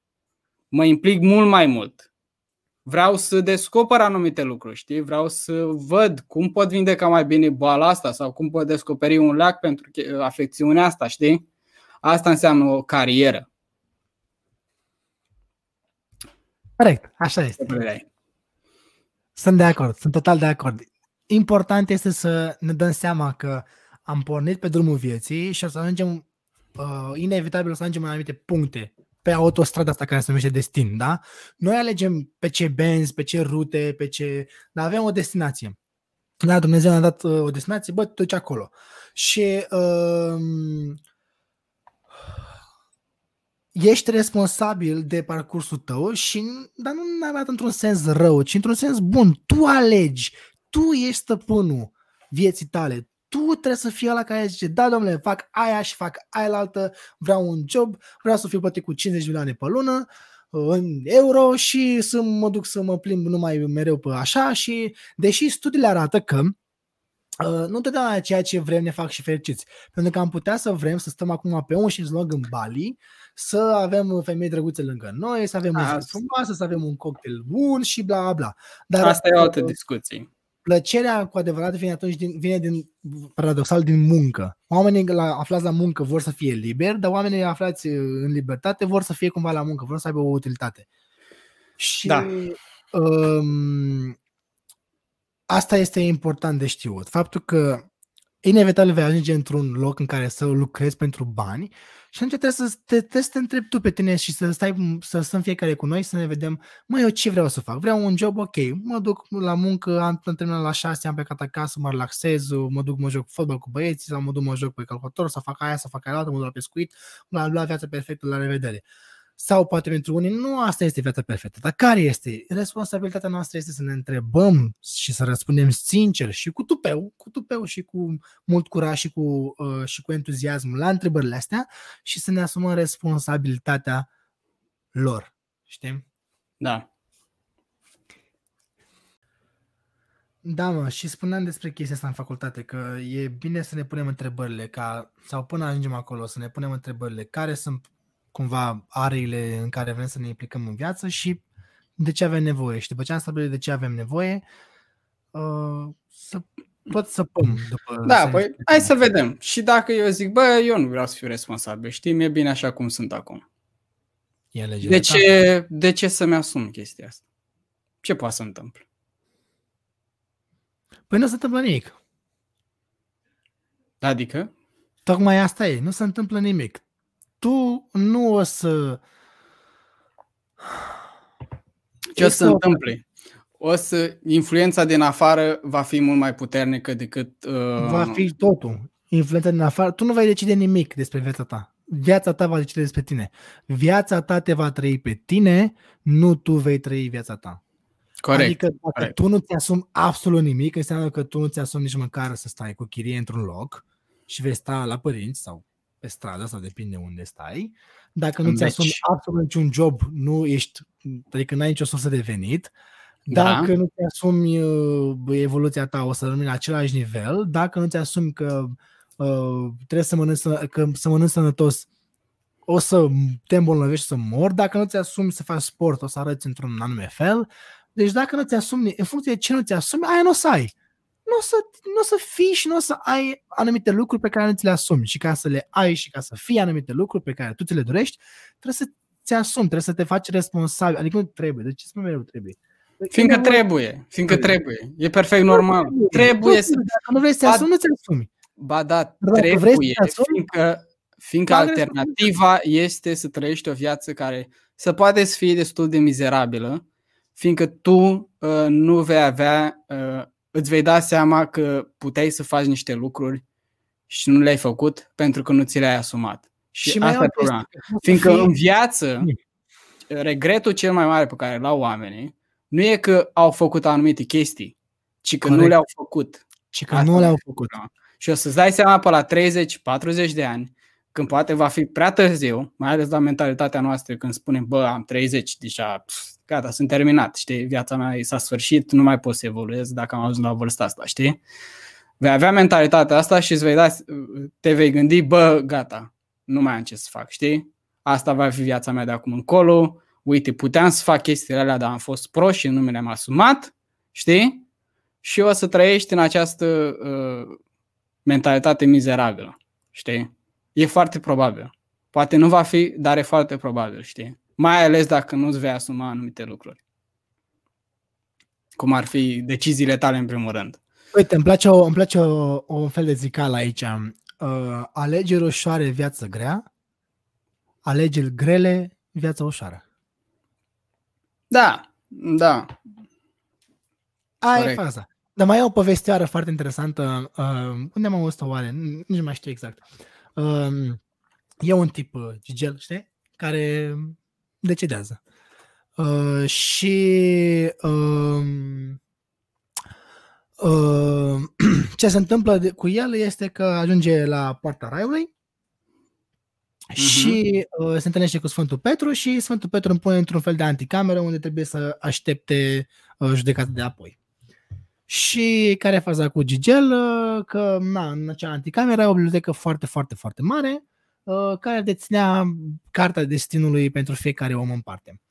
Mă implic mult mai mult. Vreau să descoper anumite lucruri, știi? Vreau să văd cum pot vindeca mai bine boala asta sau cum pot descoperi un leac pentru che- afecțiunea asta, știi? Asta înseamnă o carieră. Corect, așa este. Ce părere ai? Sunt de acord, sunt total de acord. Important este să ne dăm seama că am pornit pe drumul vieții și o să ajungem, uh, inevitabil o să ajungem în anumite puncte pe autostrada asta care se numește destin, da? Noi alegem pe ce benzi, pe ce rute, pe ce... Dar avem o destinație. Da, Dumnezeu ne-a dat uh, o destinație, bă, te duci acolo. Și uh, ești responsabil de parcursul tău și dar nu neapărat într-un sens rău, ci într-un sens bun. Tu alegi, tu ești stăpânul vieții tale. Tu trebuie să fii ăla care zice, da, domnule, fac aia și fac aia la altă, vreau un job, vreau să fiu plătit cu 50 milioane pe lună, în euro și să mă duc să mă plimb numai mereu pe așa și deși studiile arată că Uh, nu întotdeauna ceea ce vrem ne fac și fericiți. Pentru că am putea să vrem să stăm acum pe un șezlong în Bali, să avem femei drăguțe lângă noi, să avem muzică Asta- frumoasă, să avem un cocktail bun și bla bla bla. Dar Asta e o altă uh, discuție. Plăcerea cu adevărat vine atunci din, vine din, paradoxal, din muncă. Oamenii la, aflați la muncă vor să fie liberi, dar oamenii aflați în libertate vor să fie cumva la muncă, vor să aibă o utilitate. Și Da. um, asta este important de știut. Faptul că inevitabil vei ajunge într-un loc în care să lucrezi pentru bani și atunci trebuie să te, trebuie să te întrebi tu pe tine și să stai, să stăm fiecare cu noi, să ne vedem, mă, eu ce vreau să fac? Vreau un job, ok, mă duc la muncă, am am terminat la 6, am plecat acasă, mă relaxez, mă duc, mă joc fotbal cu băieții sau mă duc, mă joc pe calculator, să fac aia, să fac aia altă, mă duc la pescuit, bla, bla, viața perfectă, la revedere. Sau poate pentru unii nu asta este viața perfectă. Dar care este? Responsabilitatea noastră este să ne întrebăm și să răspundem sincer și cu tupeu, cu tupeu și cu mult curaj și cu, uh, și cu entuziasm la întrebările astea și să ne asumăm responsabilitatea lor. Știi? Da. Da, mă, și spuneam despre chestia asta în facultate, că e bine să ne punem întrebările, ca, sau până ajungem acolo, să ne punem întrebările care sunt cumva areile în care vrem să ne implicăm în viață și de ce avem nevoie. Și după ce am stabilit de ce avem nevoie, uh, să tot săpăm după... Da, să- păi hai să vedem. Și dacă eu zic, bă, eu nu vreau să fiu responsabil, știi, mi-e bine așa cum sunt acum. E legea De ta. ce, de ce să-mi asum chestia asta? Ce poate să întâmple? Păi nu se întâmplă nimic. Adică? Tocmai asta e, nu se întâmplă nimic. Tu nu o să... Ce o Este să o- întâmple? O să, influența din afară va fi mult mai puternică decât... Uh, Va fi totul. Influența din afară. Tu nu vei decide nimic despre viața ta. Viața ta va decide despre tine. Viața ta te va trăi pe tine, nu tu vei trăi viața ta. Corect. Adică dacă corect. tu nu ți-asumi absolut nimic, înseamnă că tu nu ți-asumi nici măcar să stai cu chirie într-un loc și vei sta la părinți sau pe stradă, sau depinde unde stai. Dacă nu În ți-asumi beci. absolut niciun job, nu ești, adică n-ai nicio sursă de venit, Da. dacă nu ți-asumi uh, evoluția ta, o să rămâi la același nivel. Dacă nu ți-asumi că uh, trebuie să mănânci, sănă- că să mănânci sănătos, o să te îmbolnăvești și să mor. Dacă nu ți-asumi să faci sport, o să arăți într-un anume fel. Deci dacă nu ți-asumi, în funcție de ce nu ți-asumi, aia nu o să ai. Nu o să, nu o să fii și nu o să ai anumite lucruri pe care nu ți le asumi. Și ca să le ai și ca să fii anumite lucruri pe care tu ți le dorești, trebuie să ți asumi, trebuie să te faci responsabil. Adică nu trebuie. De ce spun mereu trebuie? Fiindcă trebuie, fiindcă trebuie. E perfect normal. Trebuie să... Dacă nu vrei să te asumi, nu ți asumi. Ba da, Dacă vrei să trebuie, te asumi, fiindcă, fiindcă Ba, alternativa este să trăiești o viață care să poate să fie destul de mizerabilă, fiindcă tu uh, nu vei avea, uh, îți vei da seama că puteai să faci niște lucruri și nu le-ai făcut pentru că nu ți le-ai asumat. Și, Și mai asta e e o problema. chestie, că Fiindcă fii- în viață, regretul cel mai mare pe care îl au oamenii nu e că au făcut anumite chestii, ci că nu Corect. le-au făcut. Și că Asta nu e le-au făcut. problema. Și o să-ți dai seama pe la 30-40 de ani, când poate va fi prea târziu, mai ales la mentalitatea noastră, când spunem, bă, am 30, deja, pf, gata, sunt terminat, știi, viața mea s-a sfârșit, nu mai pot să evoluez dacă am ajuns la vârsta asta, știi? Vei avea mentalitatea asta și îți vei da, te vei gândi, bă, gata, nu mai am ce să fac, știi? Asta va fi viața mea de acum încolo, uite, puteam să fac chestiile alea, dar am fost pro și nu mi le-am asumat, știi? Și o să trăiești în această uh, mentalitate mizerabilă, știi? E foarte probabil. Poate nu va fi, dar e foarte probabil, știi? Mai ales dacă nu-ți vei asuma anumite lucruri. Cum ar fi deciziile tale în primul rând. Uite, îmi place, o, îmi place o, o un fel de zicală aici. Uh, alegeri ușoare, viață grea. Alegeri grele, viața ușoară. Da, da. Aia e Corect. faza. Dar mai e o povestioară foarte interesantă. Uh, unde am auzit-o oare? N- Nici nu mai știu exact. Uh, e un tip, uh, Gigel, știi? Care decedează. Uh, și um, uh, ce se întâmplă de, cu el este că ajunge la poarta raiului și uh, se întâlnește cu Sfântul Petru și Sfântul Petru îmi pune într-un fel de anticameră unde trebuie să aștepte uh, judecata de apoi. Și care e faza cu Gigel? Uh, Că na, în acea anticameră era o bibliotecă foarte, foarte, foarte mare uh, care deținea cartea destinului pentru fiecare om în parte.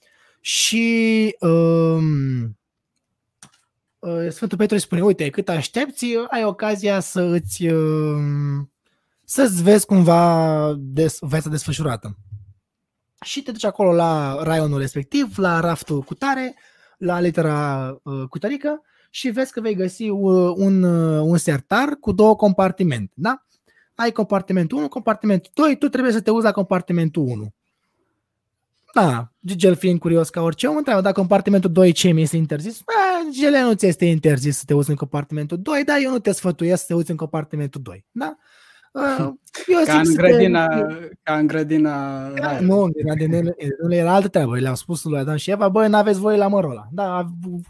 Și um, uh, Sfântul Petru îi spune, uite, cât aștepți, ai ocazia să îți um, să-ți vezi cumva des, viața desfășurată. Și te duci acolo la raionul respectiv, la raftul cu tare, la litera uh, cu tărică și vezi că vei găsi uh, un, uh, un sertar cu două compartimente. Da? Ai compartimentul 1, compartimentul 2, tu trebuie să te uzi la compartimentul 1. Da, Gigel fiind curios ca orice om, întreabă dacă compartimentul 2 ce mi este interzis. A, Gigel nu ți este interzis să te uzi în compartimentul 2, dar eu nu te sfătuiesc să te uzi în compartimentul 2. Da? Uh, Eu Ca în să te- grădina, ca în grădina da, raiului. nu, era, de, nu era altă treabă. Le-au spus lui Adam și Eva, băi, n-aveți voie la mărola. Da,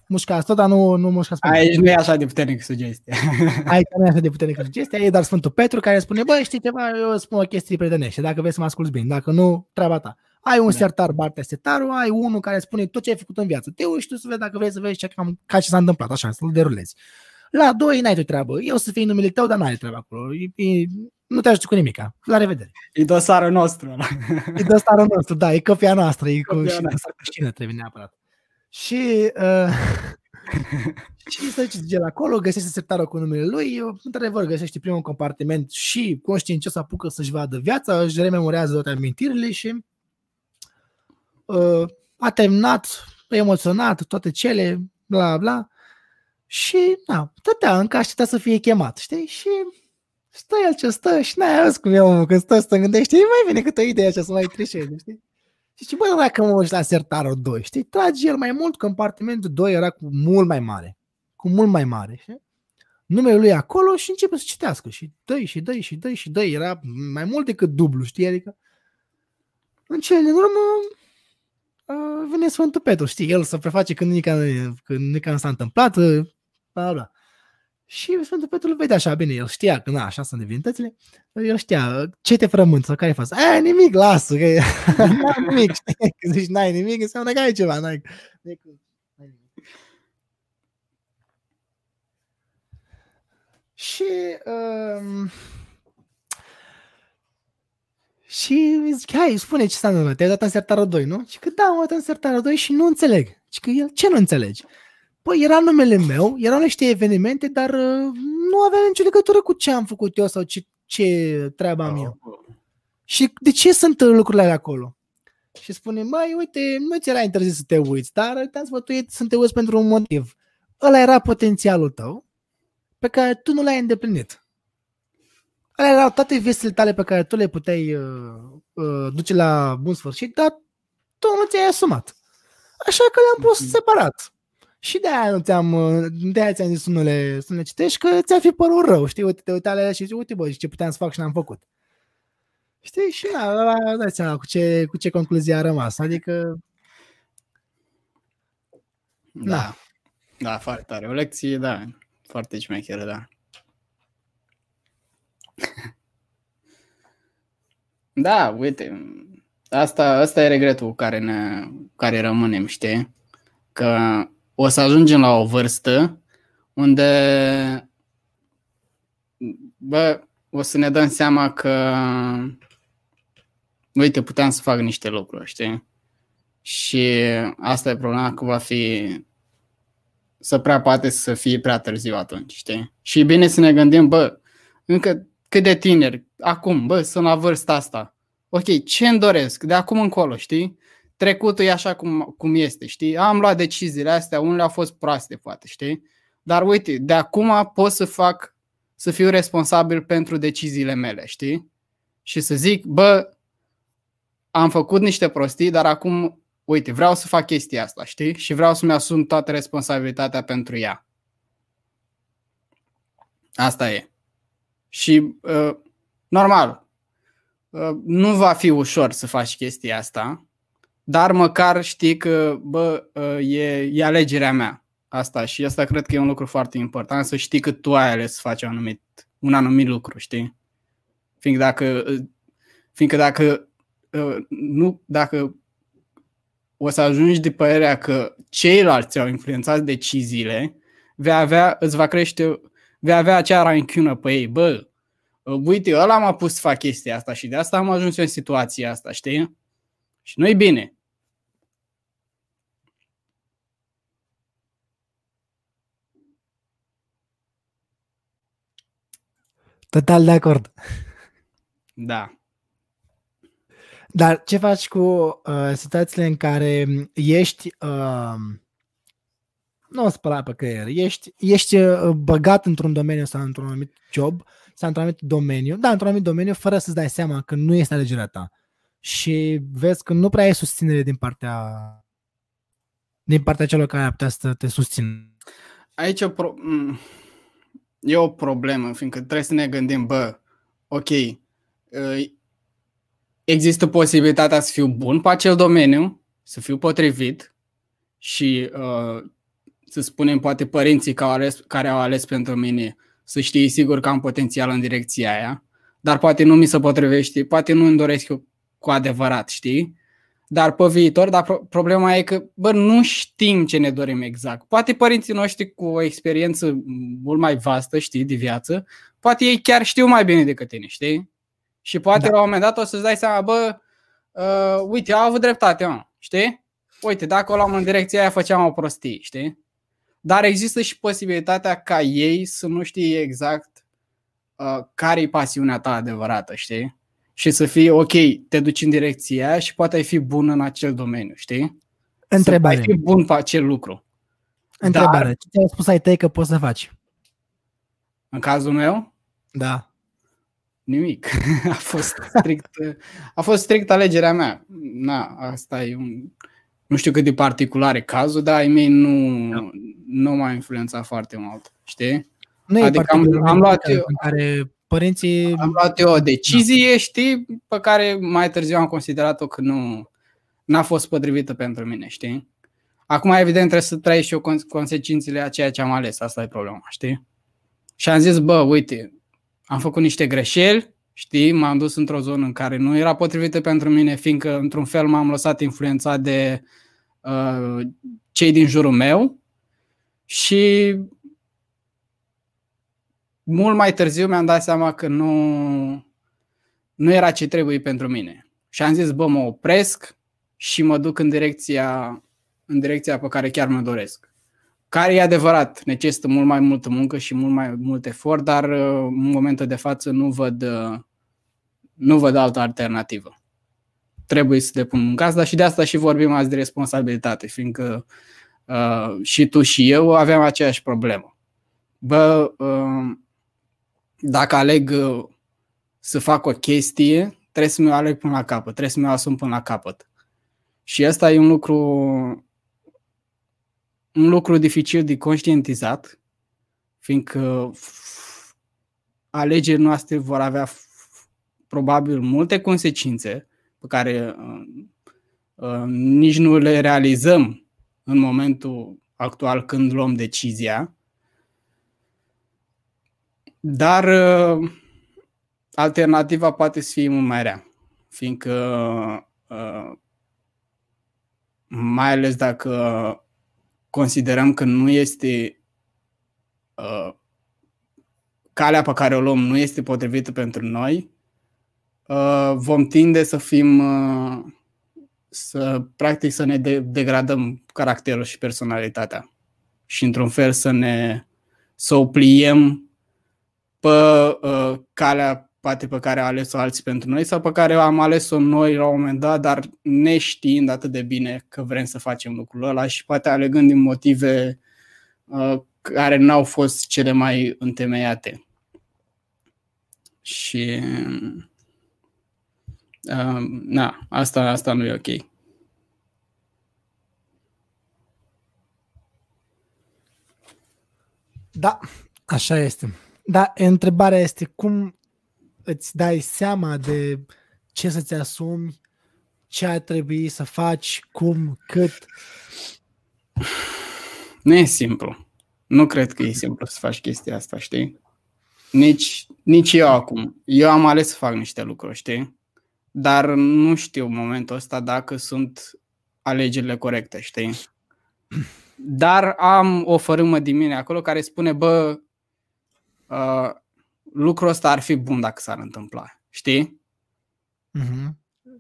mușcați tot, dar nu, nu mușcați pe Aici nu e așa de puternic sugestia. Aici nu e așa de puternică sugestia, e doar Sfântul Petru care spune, băi, știi ceva, eu spun o chestie prietenește, dacă vrei să mă asculți bine, dacă nu, treaba ta. Ai un Da. da. sertar, Bartea Setarul, ai unul care spune tot ce ai făcut în viață. Te uiți și tu să vezi dacă vrei să vezi ce, cam, ca ce s-a întâmplat, așa, să-l derulezi. La doi n-ai tu treabă. Eu să fii numele tău, dar n-ai treabă acolo. E, e, nu te ajută cu nimica. La revedere. E dosarul nostru. ăla. E de starul nostru, da, e copia noastră, e cu Copia și noastră. cu șină trebuie neapărat. Și, uh, și să zice el acolo, găsește sertarul cu numele lui, eu, într-adevăr găsește primul compartiment și conștiincios apucă să-și vadă viața, își rememorează toate amintirile și uh, a terminat, emoționat, toate cele, bla bla, și, na, stătea încă aștepta să fie chemat, știi? Și stă el ce stă și n-ai auzit cum e omul când stă să te gândește, "Ei, mai vine câte o idee așa să mai trișeze, știi? Și zice, bă, dacă mă uit la sertarul 2, știi, trage el mai mult, compartimentul 2 era cu mult mai mare, cu mult mai mare, știi? Numele lui acolo și începe să citească și dă și dă și dă și dă, era mai mult decât dublu, știi, adică în cele din urmă uh, vine Sfântul Petru, știi, el să preface când nici când nici nu s-a întâmplat, uh, bla, bla. Și Sfântul Petru îl vede așa, bine, el știa că na, așa sunt divinitățile, el știa, ce te frământ sau care faci? E, nimic, lasă, că n-ai nimic, știi? Când zici n-ai nimic, înseamnă că ai ceva, n-ai, n-ai, n-ai nimic. Și um, și zic, hai, spune ce s-a întâmplat, te-ai dat în sertarul 2, nu? Și că da, am dat în sertarul 2 și nu înțeleg. Și că el, ce nu înțelegi? Păi era numele meu, erau niște evenimente, dar uh, nu avea nicio legătură cu ce am făcut eu sau ce, ce treaba am eu. Și de ce sunt lucrurile alea acolo? Și spune, mai uite, nu ți era interzis să te uiți, dar te-am sfătuit să te uiți pentru un motiv. Ăla era potențialul tău pe care tu nu l-ai îndeplinit. Alea erau toate visele tale pe care tu le puteai uh, uh, duce la bun sfârșit, dar tu nu ți-ai asumat. Așa că le-am pus mm-hmm. separat. Și de aia nu ți-am, uh, de aia ți-am zis să nu le, să nu le citești, că ți-a fi părut rău, știi? Uite, te uite alea și zici, uite bă, ce puteam să fac și n-am făcut. Știi? Și da, dați seama cu ce, cu ce concluzie a rămas. Adică... Da. da. Da, foarte tare. O lecție, da, foarte șmecheră, da. da, uite, asta, asta e regretul care, ne, care rămânem, știi? Că o să ajungem la o vârstă unde bă, o să ne dăm seama că uite, puteam să fac niște lucruri, știi? Și asta e problema că va fi să prea poate să fie prea târziu atunci, știi? Și e bine să ne gândim, bă, încă cât de tineri, acum, bă, sunt la vârsta asta. Ok, ce îmi doresc? De acum încolo, știi? Trecutul e așa cum, cum este, știi? Am luat deciziile astea, unele au fost proaste, poate, știi? Dar uite, de acum pot să fac, să fiu responsabil pentru deciziile mele, știi? Și să zic, bă, am făcut niște prostii, dar acum, uite, vreau să fac chestia asta, știi? Și vreau să-mi asum toată responsabilitatea pentru ea. Asta e. Și, uh, normal, uh, nu va fi ușor să faci chestia asta, dar măcar știi că, bă, uh, e, e alegerea mea. Asta și asta cred că e un lucru foarte important, să știi că tu ai ales să faci un anumit, un anumit lucru, știi? Fiindcă dacă, uh, fiindcă dacă Uh, nu, dacă o să ajungi de părerea că ceilalți au influențat deciziile, vei avea, îți va crește, vei avea acea ranchiună pe ei, bă, uh, uite, ăla m-a pus să fac chestia asta și de asta am ajuns eu în situația asta, știi? Și nu-i bine. Total de acord. Da. Dar ce faci cu uh, situațiile în care ești, uh, nu o spăla pe creier, ești, ești uh, băgat într-un domeniu sau într-un anumit job sau într-un anumit domeniu, da, într-un anumit domeniu, fără să-ți dai seama că nu este alegerea ta. Și vezi că nu prea ai susținere din partea din partea celor care ar putea să te susțină. Aici o pro- e o problemă, fiindcă trebuie să ne gândim, bă, ok, există posibilitatea să fiu bun pe acel domeniu, să fiu potrivit și uh, să spunem poate părinții care au, ales, care au ales pentru mine să știe sigur că am potențial în direcția aia, dar poate nu mi se potrivește, poate nu îmi doresc eu cu adevărat, știi? Dar pe viitor, dar pro- problema e că, bă, nu știm ce ne dorim exact. Poate părinții noștri cu o experiență mult mai vastă, știi, de viață, poate ei chiar știu mai bine decât tine, știi? Și poate da. la un moment dat o să-ți dai seama, bă, uh, uite, au avut dreptate, mă, știi? Uite, dacă o luam în direcția aia, făceam o prostie, știi? Dar există și posibilitatea ca ei să nu știe exact uh, care e pasiunea ta adevărată, știi? Și să fie, ok, te duci în direcția aia și poate ai fi bun în acel domeniu, știi? Întrebare. Să ai fi bun pe acel lucru. Întrebare. Dar, Ce ți-au spus ai tăi că poți să faci? În cazul meu? Da. Nimic. A fost strict, a fost strict alegerea mea. Na, asta e un, nu știu cât de particular e cazul, dar ai mei nu, da. nu m-a influențat foarte mult, știi? Nu adică am, am luat eu, în care părinții... Am luat eu o decizie, da. știi, pe care mai târziu am considerat-o că nu n-a fost potrivită pentru mine, știi? Acum, evident, trebuie să trăiesc și eu consecințele a ceea ce am ales. Asta e problema, știi? Și am zis, bă, uite, am făcut niște greșeli, știi, m-am dus într-o zonă în care nu era potrivită pentru mine, fiindcă într-un fel m-am lăsat influențat de uh, cei din jurul meu și mult mai târziu mi-am dat seama că nu, nu era ce trebuie pentru mine. Și am zis, bă, mă opresc și mă duc în direcția, în direcția pe care chiar mă doresc. care e adevărat, necesită mult mai multă muncă și mult mai mult efort, dar uh, în momentul de față nu văd, uh, nu văd altă alternativă. Trebuie să depun munca asta și de asta și vorbim azi de responsabilitate, fiindcă uh, și tu și eu aveam aceeași problemă. Bă, uh, dacă aleg uh, să fac o chestie, trebuie să mi-o aleg până la capăt, trebuie să mi-o asum până la capăt. Și asta e un lucru un lucru dificil de conștientizat, fiindcă alegerile noastre vor avea probabil multe consecințe pe care uh, uh, nici nu le realizăm în momentul actual când luăm decizia. Dar uh, alternativa poate să fie mult mai rea, fiindcă mai ales dacă considerăm că nu este uh, calea pe care o luăm nu este potrivită pentru noi, uh, vom tinde să fim uh, să practic să ne de- degradăm caracterul și personalitatea și într-un fel să ne să o pliem pe uh, calea poate pe care a ales-o alții pentru noi sau pe care am ales-o noi la un moment dat, dar neștiind atât de bine că vrem să facem lucrul ăla și poate alegând din motive uh, care n-au fost cele mai întemeiate. Și uh, na, asta, asta nu e ok. Da, așa este. Da, întrebarea este cum îți dai seama de ce să-ți asumi, ce ar trebui să faci, cum, cât. Nu e simplu. Nu cred că e simplu să faci chestia asta, știi? Nici, nici eu acum. Eu am ales să fac niște lucruri, știi? Dar nu știu în momentul ăsta dacă sunt alegerile corecte, știi? Dar am o fărâmă din mine acolo care spune, bă, uh, lucrul ăsta ar fi bun dacă s-ar întâmpla, știi? Uh-huh.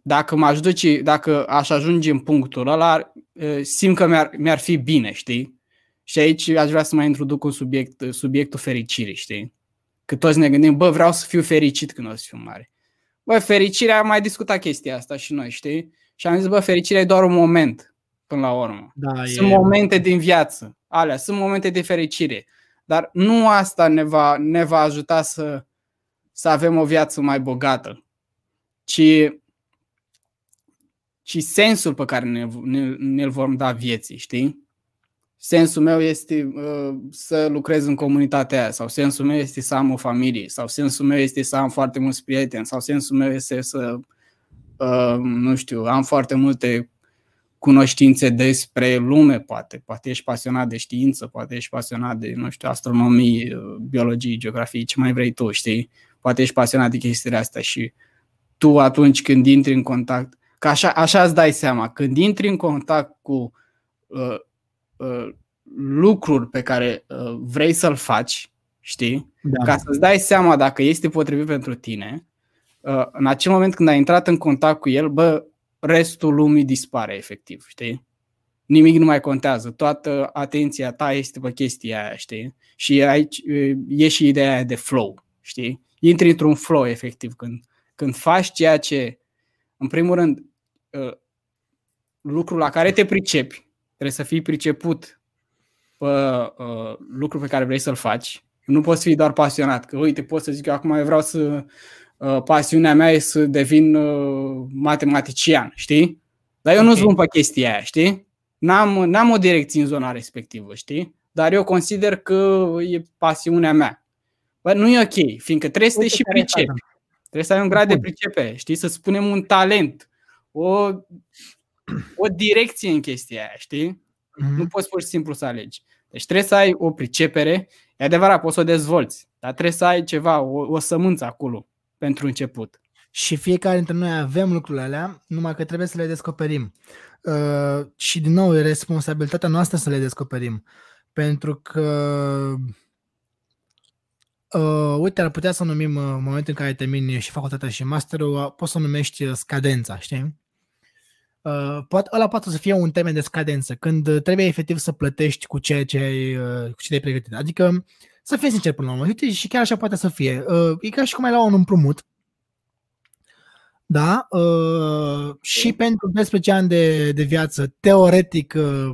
Dacă mă duce, dacă aș ajunge în punctul ăla, simt că mi-ar, mi-ar fi bine, știi? Și aici aș vrea să mai introduc un subiect, subiectul fericirii, știi? Că toți ne gândim, bă, vreau să fiu fericit când o să fiu mare. Bă, fericirea, am mai discutat chestia asta și noi, știi? Și am zis, bă, fericirea e doar un moment, până la urmă. Da, sunt e... momente din viață, alea, sunt momente de fericire. Dar nu asta ne va, ne va ajuta să, să avem o viață mai bogată, ci, ci sensul pe care ne, ne, ne-l vom da vieții, știi? Sensul meu este uh, să lucrez în comunitatea aia, sau sensul meu este să am o familie, sau sensul meu este să am foarte mulți prieteni, sau sensul meu este să, uh, nu știu, am foarte multe cunoștințe despre lume, poate. Poate ești pasionat de știință, poate ești pasionat de, nu știu, astronomie, biologie, geografie, ce mai vrei tu, știi? Poate ești pasionat de chestiile astea și tu atunci când intri în contact, că așa, așa îți dai seama, când intri în contact cu uh, uh, lucruri pe care uh, vrei să-l faci, știi? Da. Ca să-ți dai seama dacă este potrivit pentru tine, uh, în acel moment când ai intrat în contact cu el, bă, restul lumii dispare efectiv, știi? Nimic nu mai contează, toată atenția ta este pe chestia aia, știi? Și aici e și ideea aia de flow, știi? Intri într-un flow efectiv când, când faci ceea ce, în primul rând, ă, lucrul la care te pricepi, trebuie să fii priceput pe uh, lucrul pe care vrei să-l faci. Nu poți fi doar pasionat, că uite, poți să zic că acum eu vreau să Uh, pasiunea mea e să devin uh, matematician, știi? Dar eu okay. nu sunt pe chestia aia, știi? N-am, n-am o direcție în zona respectivă, știi? Dar eu consider că e pasiunea mea. Bă, nu e ok, fiindcă trebuie să te și pricepi. Trebuie să ai un grad de pricepe, știi? Să spunem un talent, o, o direcție în chestia aia, știi? Mm-hmm. Nu poți pur și simplu să alegi. Deci trebuie să ai o pricepere, e adevărat, poți să o dezvolți, dar trebuie să ai ceva, o, o sămânță acolo pentru început. Și fiecare dintre noi avem lucrurile alea, numai că trebuie să le descoperim. Uh, și din nou, e responsabilitatea noastră să le descoperim. Pentru că Uh, uite, ar putea să numim uh, momentul în care termini și facultatea și masterul, uh, poți să numești uh, scadența, știi? Uh, poate, ăla poate să fie un termen de scadență, când trebuie efectiv să plătești cu ceea ce ai, uh, cu ce te-ai pregătit. Adică, să fii sincer până la urmă, uite, și chiar așa poate să fie. Uh, e ca și cum ai lua un împrumut, da? Uh, și pentru 12 ani de, de viață, teoretic, uh,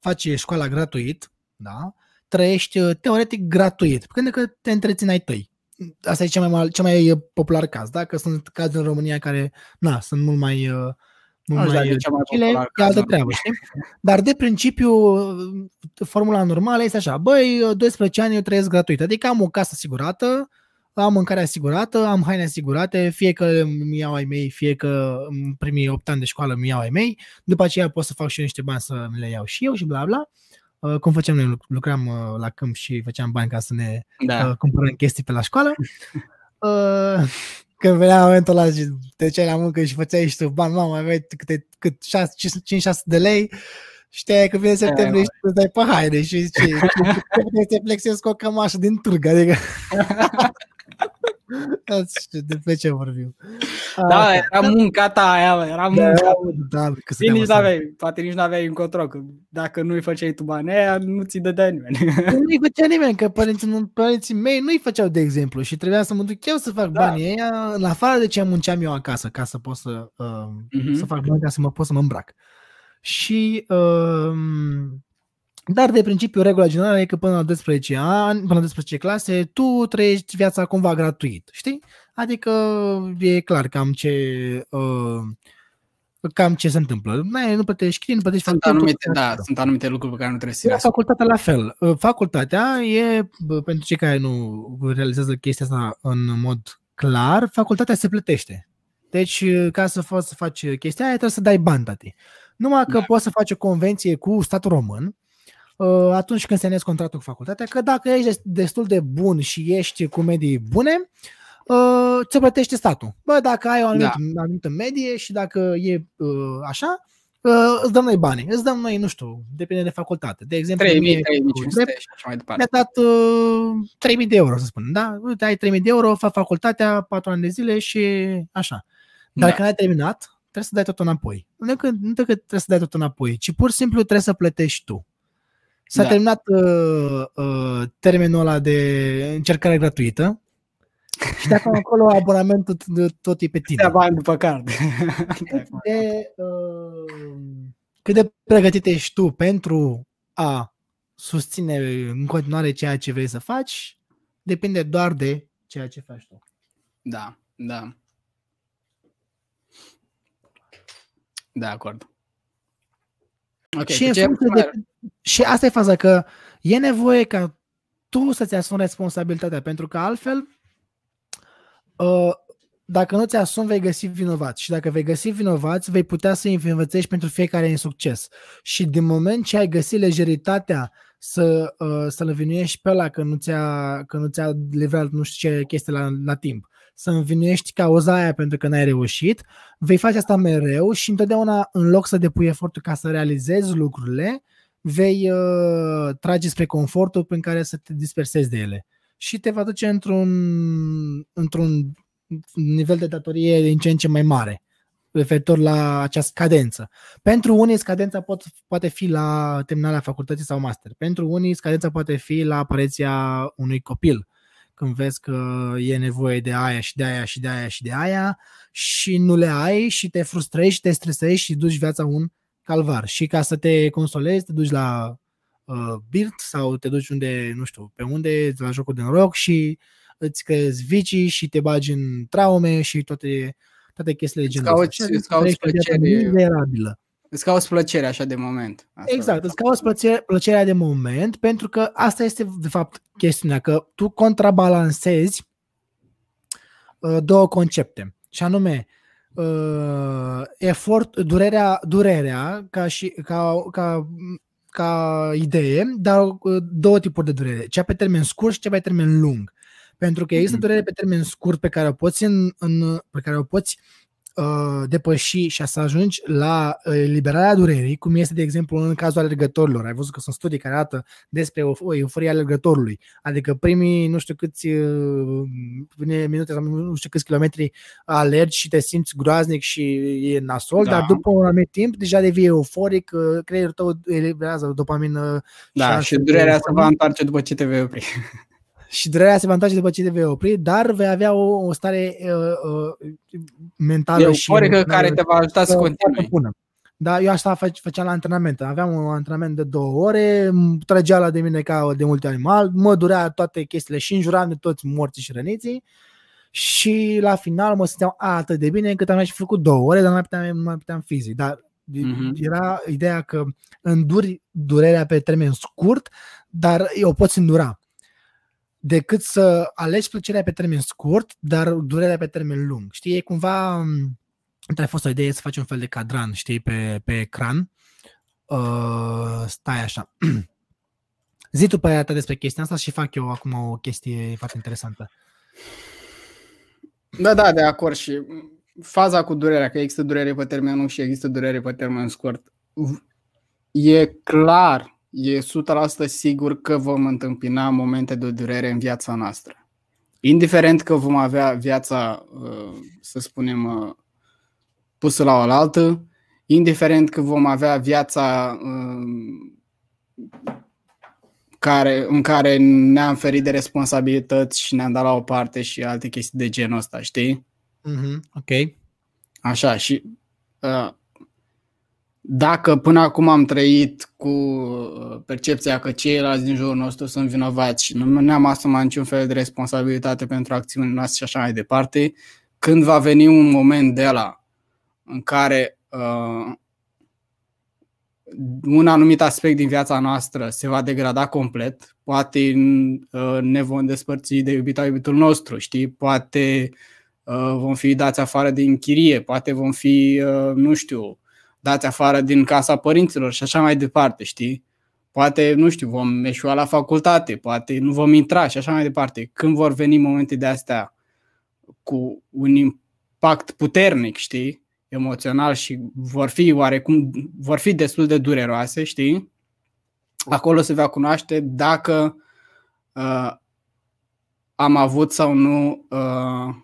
faci școala gratuit, da? Trăiești uh, teoretic gratuit, pentru că te întrețin ai tăi. Asta e cel mai, mal, cel mai popular caz, da? Că sunt cazuri în România care, na, sunt mult mai uh, nu Așa mai, cea mai popular, e altă treabă, știi? Dar de principiu, formula normală este așa, băi, 12 ani eu trăiesc gratuit, adică am o casă asigurată, am mâncare asigurată, am haine asigurate, fie că îmi iau ai mei, fie că în primii 8 ani de școală îmi iau ai mei, după aceea pot să fac și eu niște bani să mi le iau și eu și bla bla. Uh, cum făceam noi, lucram uh, la câmp și făceam bani ca să ne da. Uh, cumpărăm chestii pe la școală. când venea momentul ăla și te ceai la muncă și făceai și tu bani, mamă, aveai câte, cât 5-6 de lei, știai că vine septembrie și tu dai pe haine și ce, te flexezi cu o cămașă din turg, adică de ce vorbim. Da, ah, era munca ta aia, era da, munca. Da, da, că nici n-aveai, poate nici n-aveai încotro, că dacă nu-i făceai tu bani aia, nu ți dădea nimeni. Nu-i făcea nimeni, că părinții, nu, părinții mei nu-i făceau de exemplu și trebuia să mă duc eu să fac da. banii aia, în afară de ce munceam eu acasă, ca să pot să, uh, uh-huh. să fac bani, ca să mă pot să mă îmbrac. Și uh, dar de principiu, regula generală e că până la 12 ani, până la 12 clase, tu trăiești viața cumva gratuit, știi? Adică e clar cam ce, uh, cam ce se întâmplă. Nu, nu plătești chirii, nu plătești sunt anumite, da, sunt anumite lucruri pe care nu trebuie să le Facultatea la fel. Uh, facultatea e, pentru cei care nu realizează chestia asta în mod clar, facultatea se plătește. Deci, uh, ca să poți să faci chestia aia, trebuie să dai bani, tati. Numai că da. poți să faci o convenție cu statul român, Uh, atunci când semnezi contractul cu facultatea, că dacă ești destul de bun și ești cu medii bune, uh, ți plătește statul. Bă, dacă ai o anumită, da. anumită medie și dacă e uh, așa, îți dăm noi bani. Îți dăm noi, nu știu, depinde de facultate. De exemplu, 3000, 3500 și așa mai departe. Mi-a dat uh, 3000 de euro, să spun. Da? Uite, ai 3000 de euro, fac facultatea 4 ani de zile și așa. Dar da. când ai terminat, trebuie să dai tot înapoi. Nu că, nu că trebuie să dai tot înapoi, ci pur și simplu trebuie să plătești tu. S-a da. terminat uh, uh, termenul ăla de încercare gratuită și de acum acolo abonamentul tot e pe tine. Te bani după card. de, uh, cât de pregătit ești tu pentru a susține în continuare ceea ce vrei să faci, depinde doar de ceea ce faci tu. Da, da. De acord. Okay, și, în de, și asta e faza, că e nevoie ca tu să-ți asumi responsabilitatea, pentru că altfel, uh, dacă nu ți-asumi, vei găsi vinovați. Și dacă vei găsi vinovați, vei putea să învățești pentru fiecare în succes. Și din moment ce ai găsit lejeritatea să, uh, să-l învinuiești pe ăla că nu ți-a, că nu ți-a livrat nu știu ce chestie la, la timp, să învinuiești cauza aia pentru că n-ai reușit, vei face asta mereu și întotdeauna în loc să depui efortul ca să realizezi lucrurile, vei uh, trage spre confortul prin care să te dispersezi de ele. Și te va duce într-un, într-un nivel de datorie din ce în ce mai mare referitor la această cadență. Pentru unii scadența pot, poate fi la terminarea facultății sau master. Pentru unii scadența poate fi la apariția unui copil când vezi că e nevoie de aia și de aia și de aia și de aia și nu le ai și te frustrezi și te stresezi și duci viața un calvar. Și ca să te consolezi, te duci la uh, birt sau te duci unde, nu știu, pe unde, la jocul de noroc și îți crezi vicii și te bagi în traume și toate, toate chestiile de genul ăsta. Îți cauți plăcere. Îți cauți plăcerea așa de moment. Asta exact, îți cauți plăcere, plăcerea de moment pentru că asta este de fapt chestiunea, că tu contrabalancezi uh, două concepte și anume uh, efort, durerea, durerea ca, și, ca, ca, ca idee, dar uh, două tipuri de durere, cea pe termen scurt și cea pe termen lung. Pentru că există mm-hmm. durere pe termen scurt pe care o poți, în, în, pe care o poți uh, depăși și să ajungi la uh, eliberarea durerii, cum este, de exemplu, în cazul alergătorilor. Ai văzut că sunt studii care arată despre o euforia alergătorului. Adică primii nu știu câți uh, minute sau nu știu câți kilometri alergi și te simți groaznic și e nasol, da. dar după un anumit timp deja devii euforic, creierul tău eliberează dopamină. Da, și, și durerea se va întoarce după ce te vei opri. și durerea se va întoarce după ce te vei opri, dar vei avea o, o stare uh, uh, mentală Euforică și care te va ajuta să continui. Bună. Da, eu asta făceam la antrenament. Aveam un antrenament de două ore, trăgea la de mine ca de multe animal, mă durea toate chestiile și înjuram de toți morții și răniții și la final mă simțeam atât de bine încât am și făcut două ore, dar nu mai puteam, nu mai puteam fizic. Dar uh-huh. era ideea că înduri durerea pe termen scurt, dar eu pot îndura decât să alegi plăcerea pe termen scurt, dar durerea pe termen lung. Știi, e cumva, între a fost o idee să faci un fel de cadran, știi, pe, pe ecran. Uh, stai așa. Zi tu pe ta despre chestia asta și fac eu acum o chestie foarte interesantă. Da, da, de acord și faza cu durerea, că există durere pe termen lung și există durere pe termen scurt. E clar e 100% sigur că vom întâmpina momente de durere în viața noastră. Indiferent că vom avea viața, uh, să spunem, uh, pusă la oaltă, indiferent că vom avea viața um, care, în care ne-am ferit de responsabilități și ne-am dat la o parte și alte chestii de genul ăsta, știi? Mm-hmm. Ok. Așa, și uh, dacă până acum am trăit cu uh, percepția că ceilalți din jurul nostru sunt vinovați și nu ne-am asumat niciun fel de responsabilitate pentru acțiunile noastre și așa mai departe, când va veni un moment de la în care uh, un anumit aspect din viața noastră se va degrada complet, poate uh, ne vom despărți de iubita iubitul nostru, știi? Poate uh, vom fi dați afară din chirie, poate vom fi, uh, nu știu, dați afară din casa părinților și așa mai departe, știi? Poate, nu știu, vom eșua la facultate, poate nu vom intra și așa mai departe. Când vor veni momente de astea cu un impact puternic, știi, emoțional și vor fi oarecum, vor fi destul de dureroase, știi? Acolo se va cunoaște dacă uh, am avut sau nu uh,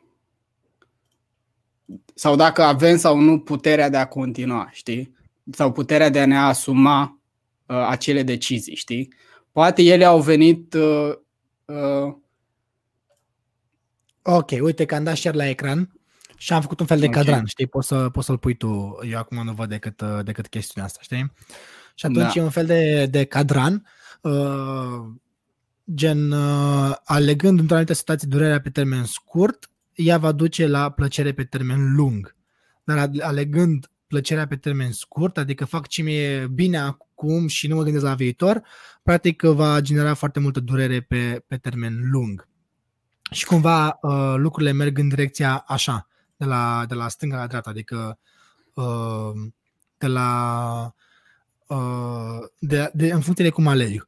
sau dacă avem sau nu puterea de a continua, știi? Sau puterea de a ne asuma uh, acele decizii, știi? Poate ele au venit. Uh, uh... Ok, uite că am dat share la ecran și am făcut un fel de okay. cadran, știi? Poți, să, poți să-l pui tu. Eu acum nu văd decât, uh, decât chestiunea asta, știi? Și atunci da. e un fel de, de cadran. Uh, gen uh, alegând într-o anumită situație durerea pe termen scurt, ea va duce la plăcere pe termen lung. Dar alegând plăcerea pe termen scurt, adică fac ce mi-e bine acum și nu mă gândesc la viitor, practic va genera foarte multă durere pe, pe termen lung. Și cumva uh, lucrurile merg în direcția așa, de la, de la stânga la dreapta, adică uh, de la uh, de, de, în funcție de cum alegi.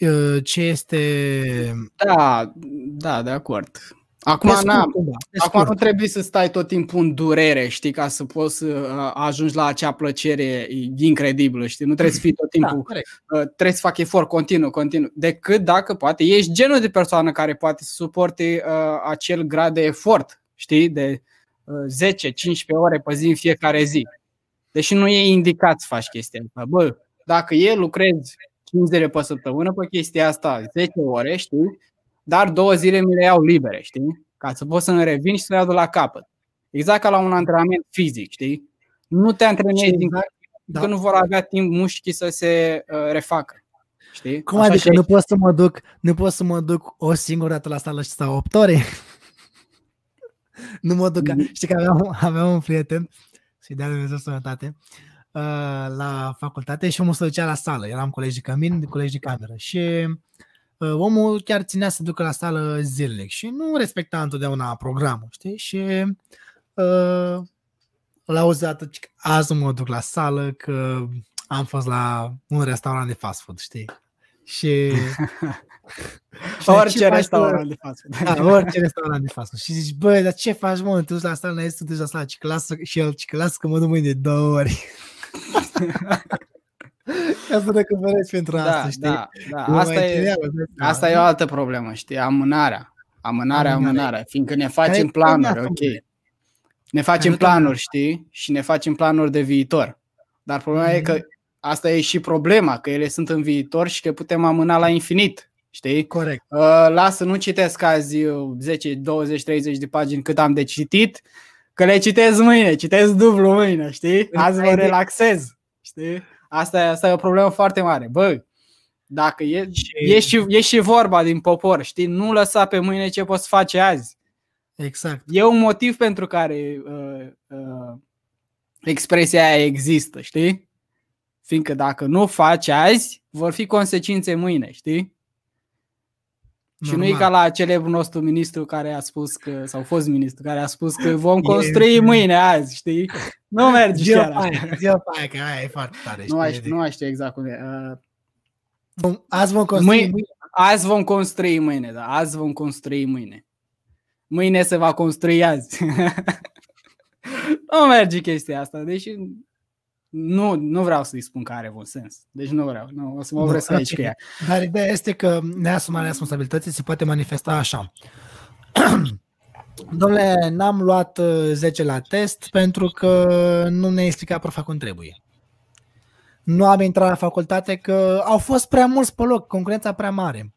Uh, ce este. Da, da, de acord. Acum, scurt, na, da, acum nu trebuie să stai tot timpul în durere, știi, ca să poți să uh, ajungi la acea plăcere incredibilă, știi? Nu trebuie să fii tot da, timpul, da, uh, trebuie să fac efort continuu, continuu, decât dacă poate ești genul de persoană care poate să suporte uh, acel grad de efort, știi, de uh, 10-15 ore pe zi în fiecare zi. Deși nu e indicat să faci chestia asta. Bă, dacă e lucrezi 5 zile pe săptămână pe chestia asta, 10 ore, știi, dar două zile mi le iau libere, știi? Ca să pot să-mi revin și să le iau de la capăt. Exact ca la un antrenament fizic, știi? Nu te antrenezi din exact, da. că nu vor avea timp mușchii să se uh, refacă. Știi? Cum Așa adică nu pot să mă duc, nu pot să mă duc o singură dată la sală și stau 8 ore? nu mă duc. Mm-hmm. Știi că aveam, aveam un prieten, să-i dea Dumnezeu sănătate, uh, la facultate și omul se ducea la sală. Eram colegi de cămin, colegi de cameră. Și Uh, omul chiar ținea să ducă la sală zilnic și nu respecta întotdeauna programul, știi? Și uh, l-a auzit azi mă duc la sală că am fost la un restaurant de fast food, știi? Și orice restaurant de fast food. Da, orice restaurant de fast food. Și zici, băi, dar ce faci, mă? Tu la sala este, tu duci la sala, ci lasă, și el, ci lasă că mă duc mâine de două ori. Ca să recuperezi pentru da, asta, știi? Da, da. Asta, e, asta e o altă problemă, știi? Amânarea. Amânarea, amânarea. Fiindcă ne facem planuri, ok. Ne facem planuri, știi? Și ne facem planuri de viitor. Dar problema mm-hmm. e că mhm. asta e și problema, că ele sunt în viitor și că putem amâna la infinit. Știi? Corect. Uh, lasă, nu citesc azi 10, 20, 30 de pagini cât am de citit, că le citesc mâine, citesc dublu mâine, știi? Azi mă relaxez, știi? Asta e, asta e o problemă foarte mare. Bă, dacă e, e, și, e și vorba din popor, știi? Nu lăsa pe mâine ce poți face azi. Exact. E un motiv pentru care uh, uh, expresia aia există, știi? Fiindcă dacă nu faci azi, vor fi consecințe mâine, știi? Normal. Și nu e ca la celebrul nostru ministru care a spus că, sau fost ministru, care a spus că vom construi e, mâine, azi, știi? Nu merge chiar așa. Ziua aia, că aia e foarte tare. Nu, știi, nu știu exact cum e. Uh, azi vom construi mâine. mâine. Azi vom construi mâine, da. Azi vom construi mâine. Mâine se va construi azi. nu merge chestia asta. Deci nu, nu vreau să-i spun că are un sens. Deci nu vreau. Nu, o să mă opresc aici cu ea. Dar ideea este că neasumarea responsabilității se poate manifesta așa. Domnule, n-am luat 10 uh, la test pentru că nu ne-a explicat profa cum trebuie. Nu am intrat la facultate că au fost prea mulți pe loc, concurența prea mare.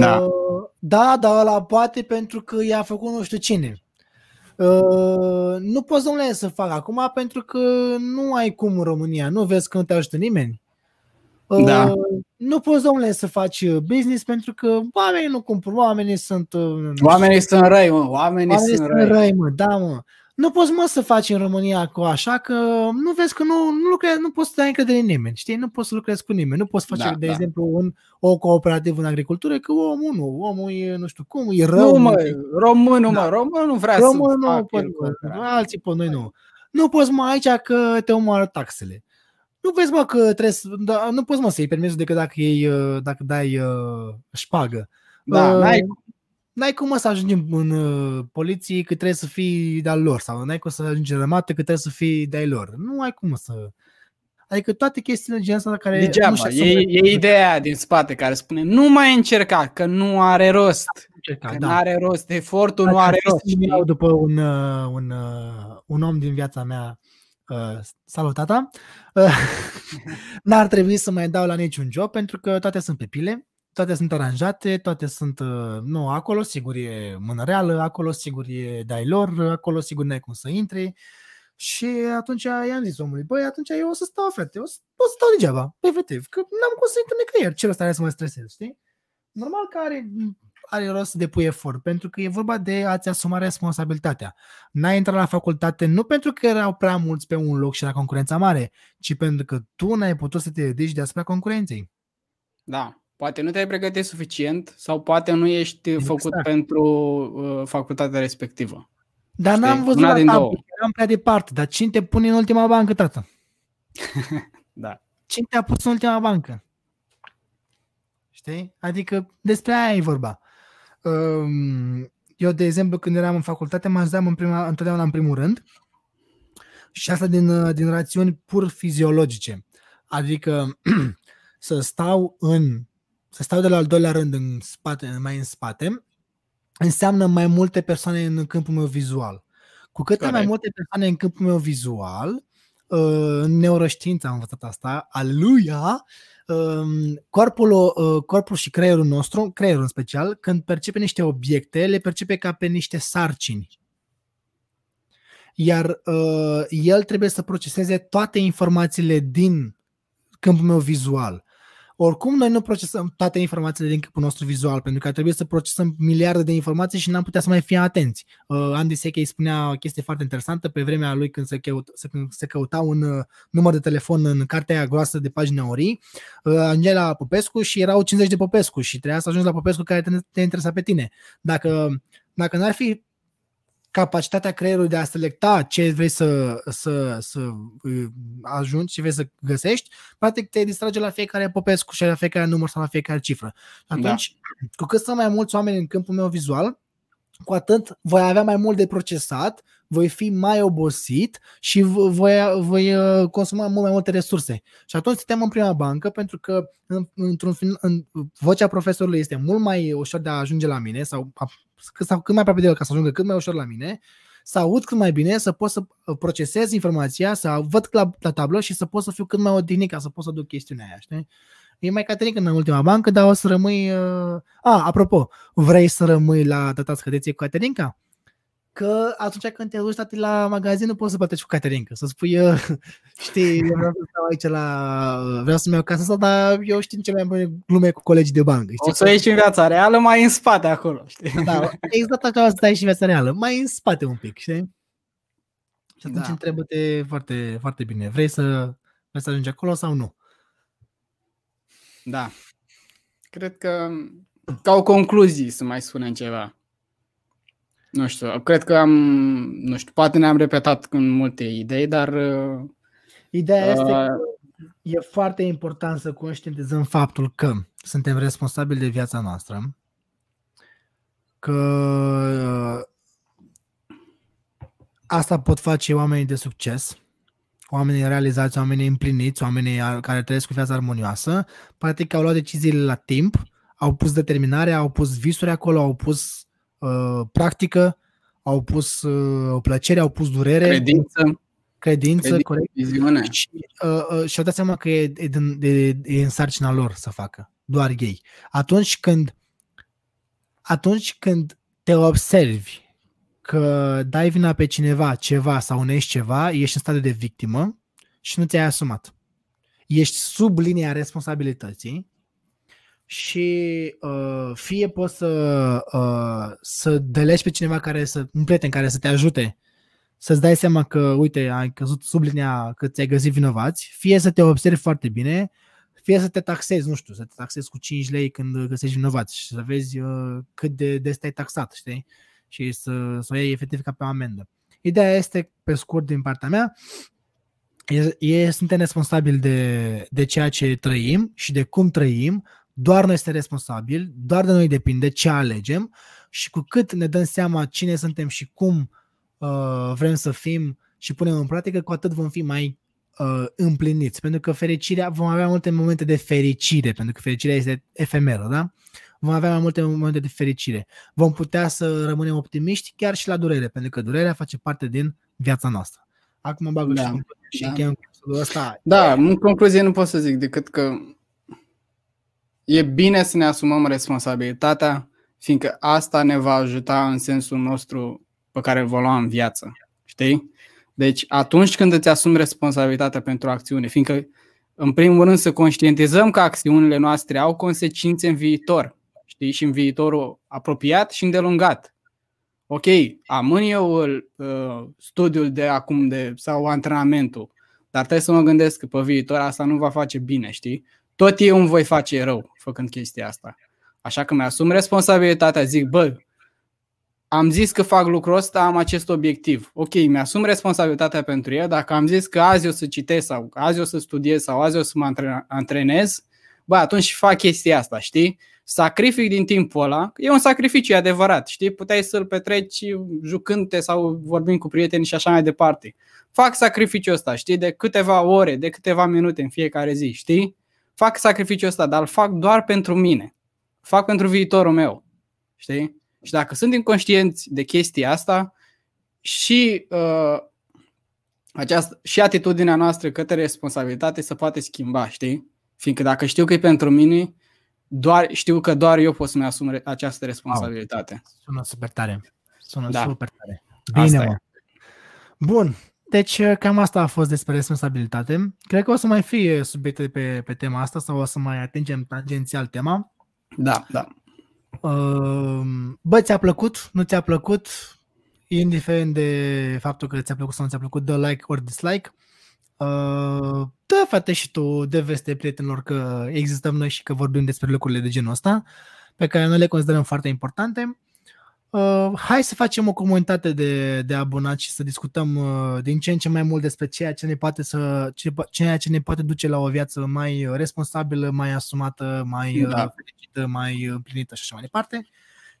Da. Uh, da, dar ăla poate pentru că i-a făcut nu știu cine. Uh, nu poți, domnule, să fac acum pentru că nu ai cum în România. Nu vezi că nu te ajută nimeni. Uh, da. Nu poți, domnule, să faci business pentru că oamenii nu cumpăr, oamenii sunt... Oamenii sunt răi, mă, oamenii, oamenii sunt, sunt răi. răi, mă, da, mă. Nu poți, mă, să faci în România cu așa că nu vezi că nu, nu, lucrezi, nu poți să dai încredere în nimeni, știi? Nu poți să lucrezi cu nimeni. Nu poți face, da, de da. exemplu, un, o cooperativă în agricultură că omul nu, omul e, nu știu cum, e rău. Nu, mă, românul, da. mă, românul vrea românul să facă pot, mă, alții pot, noi nu. Nu poți, mă, aici că te omoară taxele. Nu vezi, mă, că trebuie să, da, nu poți, mă, să-i permiți decât dacă, ei, dacă dai uh, șpagă. Da, uh, n-ai, n-ai cum să ajungi în uh, poliție că trebuie să fii de-al lor sau n-ai cum să ajungi în rămată că trebuie să fii de-al lor. Nu ai cum să... Adică toate chestiile genul ăsta care... Degeaba, nu e, e ideea din spate care spune nu mai încerca, că nu are rost. Încerca, că da. nu are rost, efortul Dacă nu are rost. Să după un, uh, un, uh, un om din viața mea, uh, salut tata, uh, n-ar trebui să mai dau la niciun job pentru că toate sunt pe pile toate sunt aranjate, toate sunt, uh, nu, acolo sigur e mână reală, acolo sigur e dai lor, acolo sigur n-ai cum să intri. Și atunci i-am zis omului, băi, atunci eu o să stau, frate, o să, o să stau degeaba, efectiv, că n-am cum să intru nicăieri, ce rost are să mă stresez, știi? Normal că are, are rost să depui efort, pentru că e vorba de a-ți asuma responsabilitatea. N-ai intrat la facultate nu pentru că erau prea mulți pe un loc și era concurența mare, ci pentru că tu n-ai putut să te dedici deasupra concurenței. Da, Poate nu te-ai pregătit suficient sau poate nu ești exact. făcut pentru uh, facultatea respectivă. Dar Știi? n-am văzut la din tabă, eram prea departe. Dar cine te pune în ultima bancă, tată? da. Cine te-a pus în ultima bancă? Știi? Adică despre aia e vorba. Um, eu, de exemplu, când eram în facultate, mă așezam în prima, întotdeauna în primul rând și asta din, uh, din rațiuni pur fiziologice. Adică să stau în să stau de la al doilea rând în spate, mai în spate, înseamnă mai multe persoane în câmpul meu vizual. Cu cât mai multe persoane în câmpul meu vizual, uh, în neuroștiință am învățat asta, aleluia, um, corpul, uh, corpul și creierul nostru, creierul în special, când percepe niște obiecte, le percepe ca pe niște sarcini. Iar uh, el trebuie să proceseze toate informațiile din câmpul meu vizual. Oricum, noi nu procesăm toate informațiile din câmpul nostru vizual, pentru că trebuie să procesăm miliarde de informații și n-am putea să mai fim atenți. Uh, Andy Sechei spunea o chestie foarte interesantă pe vremea lui când se, căut, când se căuta un uh, număr de telefon în cartea aia groasă de pagina ori, uh, ajungea la Popescu și erau 50 de Popescu și trebuia să ajungi la Popescu care te, te interesa pe tine. Dacă, dacă n-ar fi capacitatea creierului de a selecta ce vrei să, să, să uh, ajungi, ce vrei să găsești, practic te distrage la fiecare popescu și la fiecare număr sau la fiecare cifră. Atunci, da. cu cât sunt mai mulți oameni în câmpul meu vizual, cu atât voi avea mai mult de procesat, voi fi mai obosit și voi, voi uh, consuma mult mai multe resurse. Și atunci suntem în prima bancă pentru că în, într-un fin, în, vocea profesorului este mult mai ușor de a ajunge la mine sau, sau cât mai aproape de el ca să ajungă cât mai ușor la mine, să aud cât mai bine, să pot să uh, procesez informația, să văd la, la tablă și să pot să fiu cât mai odihnit ca să pot să duc chestiunea aia, știi? E mai Caterinca în ultima bancă, dar o să rămâi... Uh... A, apropo, vrei să rămâi la data scădeție cu Caterinca? Că atunci când te duci tati, la magazin nu poți să plătești cu Caterinca. Să spui, uh, știi, eu vreau să stau aici la... Vreau să-mi iau casa asta, dar eu știu ce mai bune glume cu colegii de bancă. Știi? O să ieși în viața reală mai în spate acolo, știi? Da, exact așa o să stai și în viața reală, mai în spate un pic, știi? Și atunci da. întrebă-te foarte, foarte bine. Vrei să, vrei să ajungi acolo sau nu? Da. Cred că ca o concluzie să mai spunem ceva. Nu știu, cred că am, nu știu, poate ne-am repetat în multe idei, dar... Uh, Ideea uh, este că e foarte important să conștientizăm faptul că suntem responsabili de viața noastră, că uh, asta pot face oamenii de succes, oamenii realizați, oamenii împliniți, oamenii care trăiesc cu viața armonioasă, practic au luat deciziile la timp, au pus determinare, au pus visuri acolo, au pus uh, practică, au pus uh, plăcere, au pus durere. Credință. Credință, Credință corect. Viziune. Și, uh, uh, și-au dat seama că e, e, de, e în sarcina lor să facă, doar ei. Atunci când atunci când te observi că dai vina pe cineva, ceva sau unești ceva, ești în stadiu de victimă și nu ți-ai asumat. Ești sub linia responsabilității și uh, fie poți să, uh, să delești pe cineva care să, un prieten care să te ajute să-ți dai seama că, uite, ai căzut sub linia că ți-ai găsit vinovați, fie să te observi foarte bine, fie să te taxezi, nu știu, să te taxezi cu 5 lei când găsești vinovați și să vezi uh, cât de des te-ai taxat, știi? și să, să o iei efectiv ca pe o amendă. Ideea este, pe scurt, din partea mea, e, e, suntem responsabili de, de ceea ce trăim și de cum trăim, doar noi suntem responsabili, doar de noi depinde ce alegem și cu cât ne dăm seama cine suntem și cum uh, vrem să fim și punem în practică, cu atât vom fi mai uh, împliniți. Pentru că fericirea, vom avea multe momente de fericire, pentru că fericirea este efemeră, da? vom avea mai multe momente de fericire. Vom putea să rămânem optimiști chiar și la durere, pentru că durerea face parte din viața noastră. Acum bag da, și da. încheiem ăsta. Da, în concluzie nu pot să zic decât că e bine să ne asumăm responsabilitatea, fiindcă asta ne va ajuta în sensul nostru pe care îl vom lua în viață. Știi? Deci atunci când îți asumi responsabilitatea pentru acțiune, fiindcă în primul rând să conștientizăm că acțiunile noastre au consecințe în viitor știi, și în viitorul apropiat și îndelungat. Ok, amân eu uh, studiul de acum de, sau antrenamentul, dar trebuie să mă gândesc că pe viitor asta nu va face bine, știi? Tot eu îmi voi face rău făcând chestia asta. Așa că mi-asum responsabilitatea, zic, bă, am zis că fac lucrul ăsta, am acest obiectiv. Ok, mi-asum responsabilitatea pentru el. Dacă am zis că azi o să citesc sau azi o să studiez sau azi o să mă antrenez, bă, atunci fac chestia asta, știi? sacrific din timpul ăla, e un sacrificiu, e adevărat, știi? Puteai să-l petreci jucându-te sau vorbind cu prieteni și așa mai departe. Fac sacrificiul ăsta, știi? De câteva ore, de câteva minute în fiecare zi, știi? Fac sacrificiul ăsta, dar îl fac doar pentru mine. Fac pentru viitorul meu, știi? Și dacă sunt inconștienți de chestia asta și uh, această, și atitudinea noastră către responsabilitate se poate schimba, știi? Fiindcă dacă știu că e pentru mine, doar, știu că doar eu pot să-mi asum această responsabilitate. Wow. Sună super tare. Sună da. super tare. Bine, asta mă. E. Bun. Deci uh, cam asta a fost despre responsabilitate. Cred că o să mai fie subiecte pe, pe tema asta sau o să mai atingem tangențial tema. Da, da. Uh, bă, ți-a plăcut? Nu ți-a plăcut? Indiferent de faptul că ți-a plăcut sau nu ți-a plăcut, dă like ori dislike. Uh, dă frate și tu de veste prietenilor că existăm noi și că vorbim despre lucrurile de genul ăsta, pe care noi le considerăm foarte importante. Uh, hai să facem o comunitate de, de abonați și să discutăm uh, din ce în ce mai mult despre ceea ce ne poate să ce, ceea ce ne poate duce la o viață mai responsabilă, mai asumată, mai uh, da. fericită, mai împlinită și așa mai departe.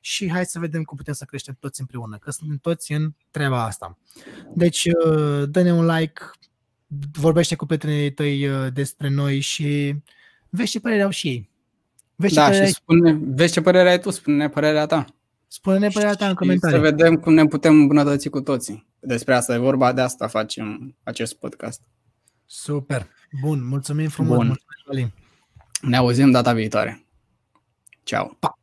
Și hai să vedem cum putem să creștem toți împreună, că suntem toți în treaba asta. Deci, uh, dă-ne un like, vorbește cu prietenii tăi uh, despre noi și vezi ce părere au și ei. Vezi da, și spune, vezi ce părere ai tu, spune părerea ta. Spune-ne părerea ta în comentarii. Să vedem cum ne putem îmbunătăți cu toții. Despre asta e vorba, de asta facem acest podcast. Super. Bun, mulțumim frumos. Bun. Mulțumim, ne auzim data viitoare. Ciao. Pa.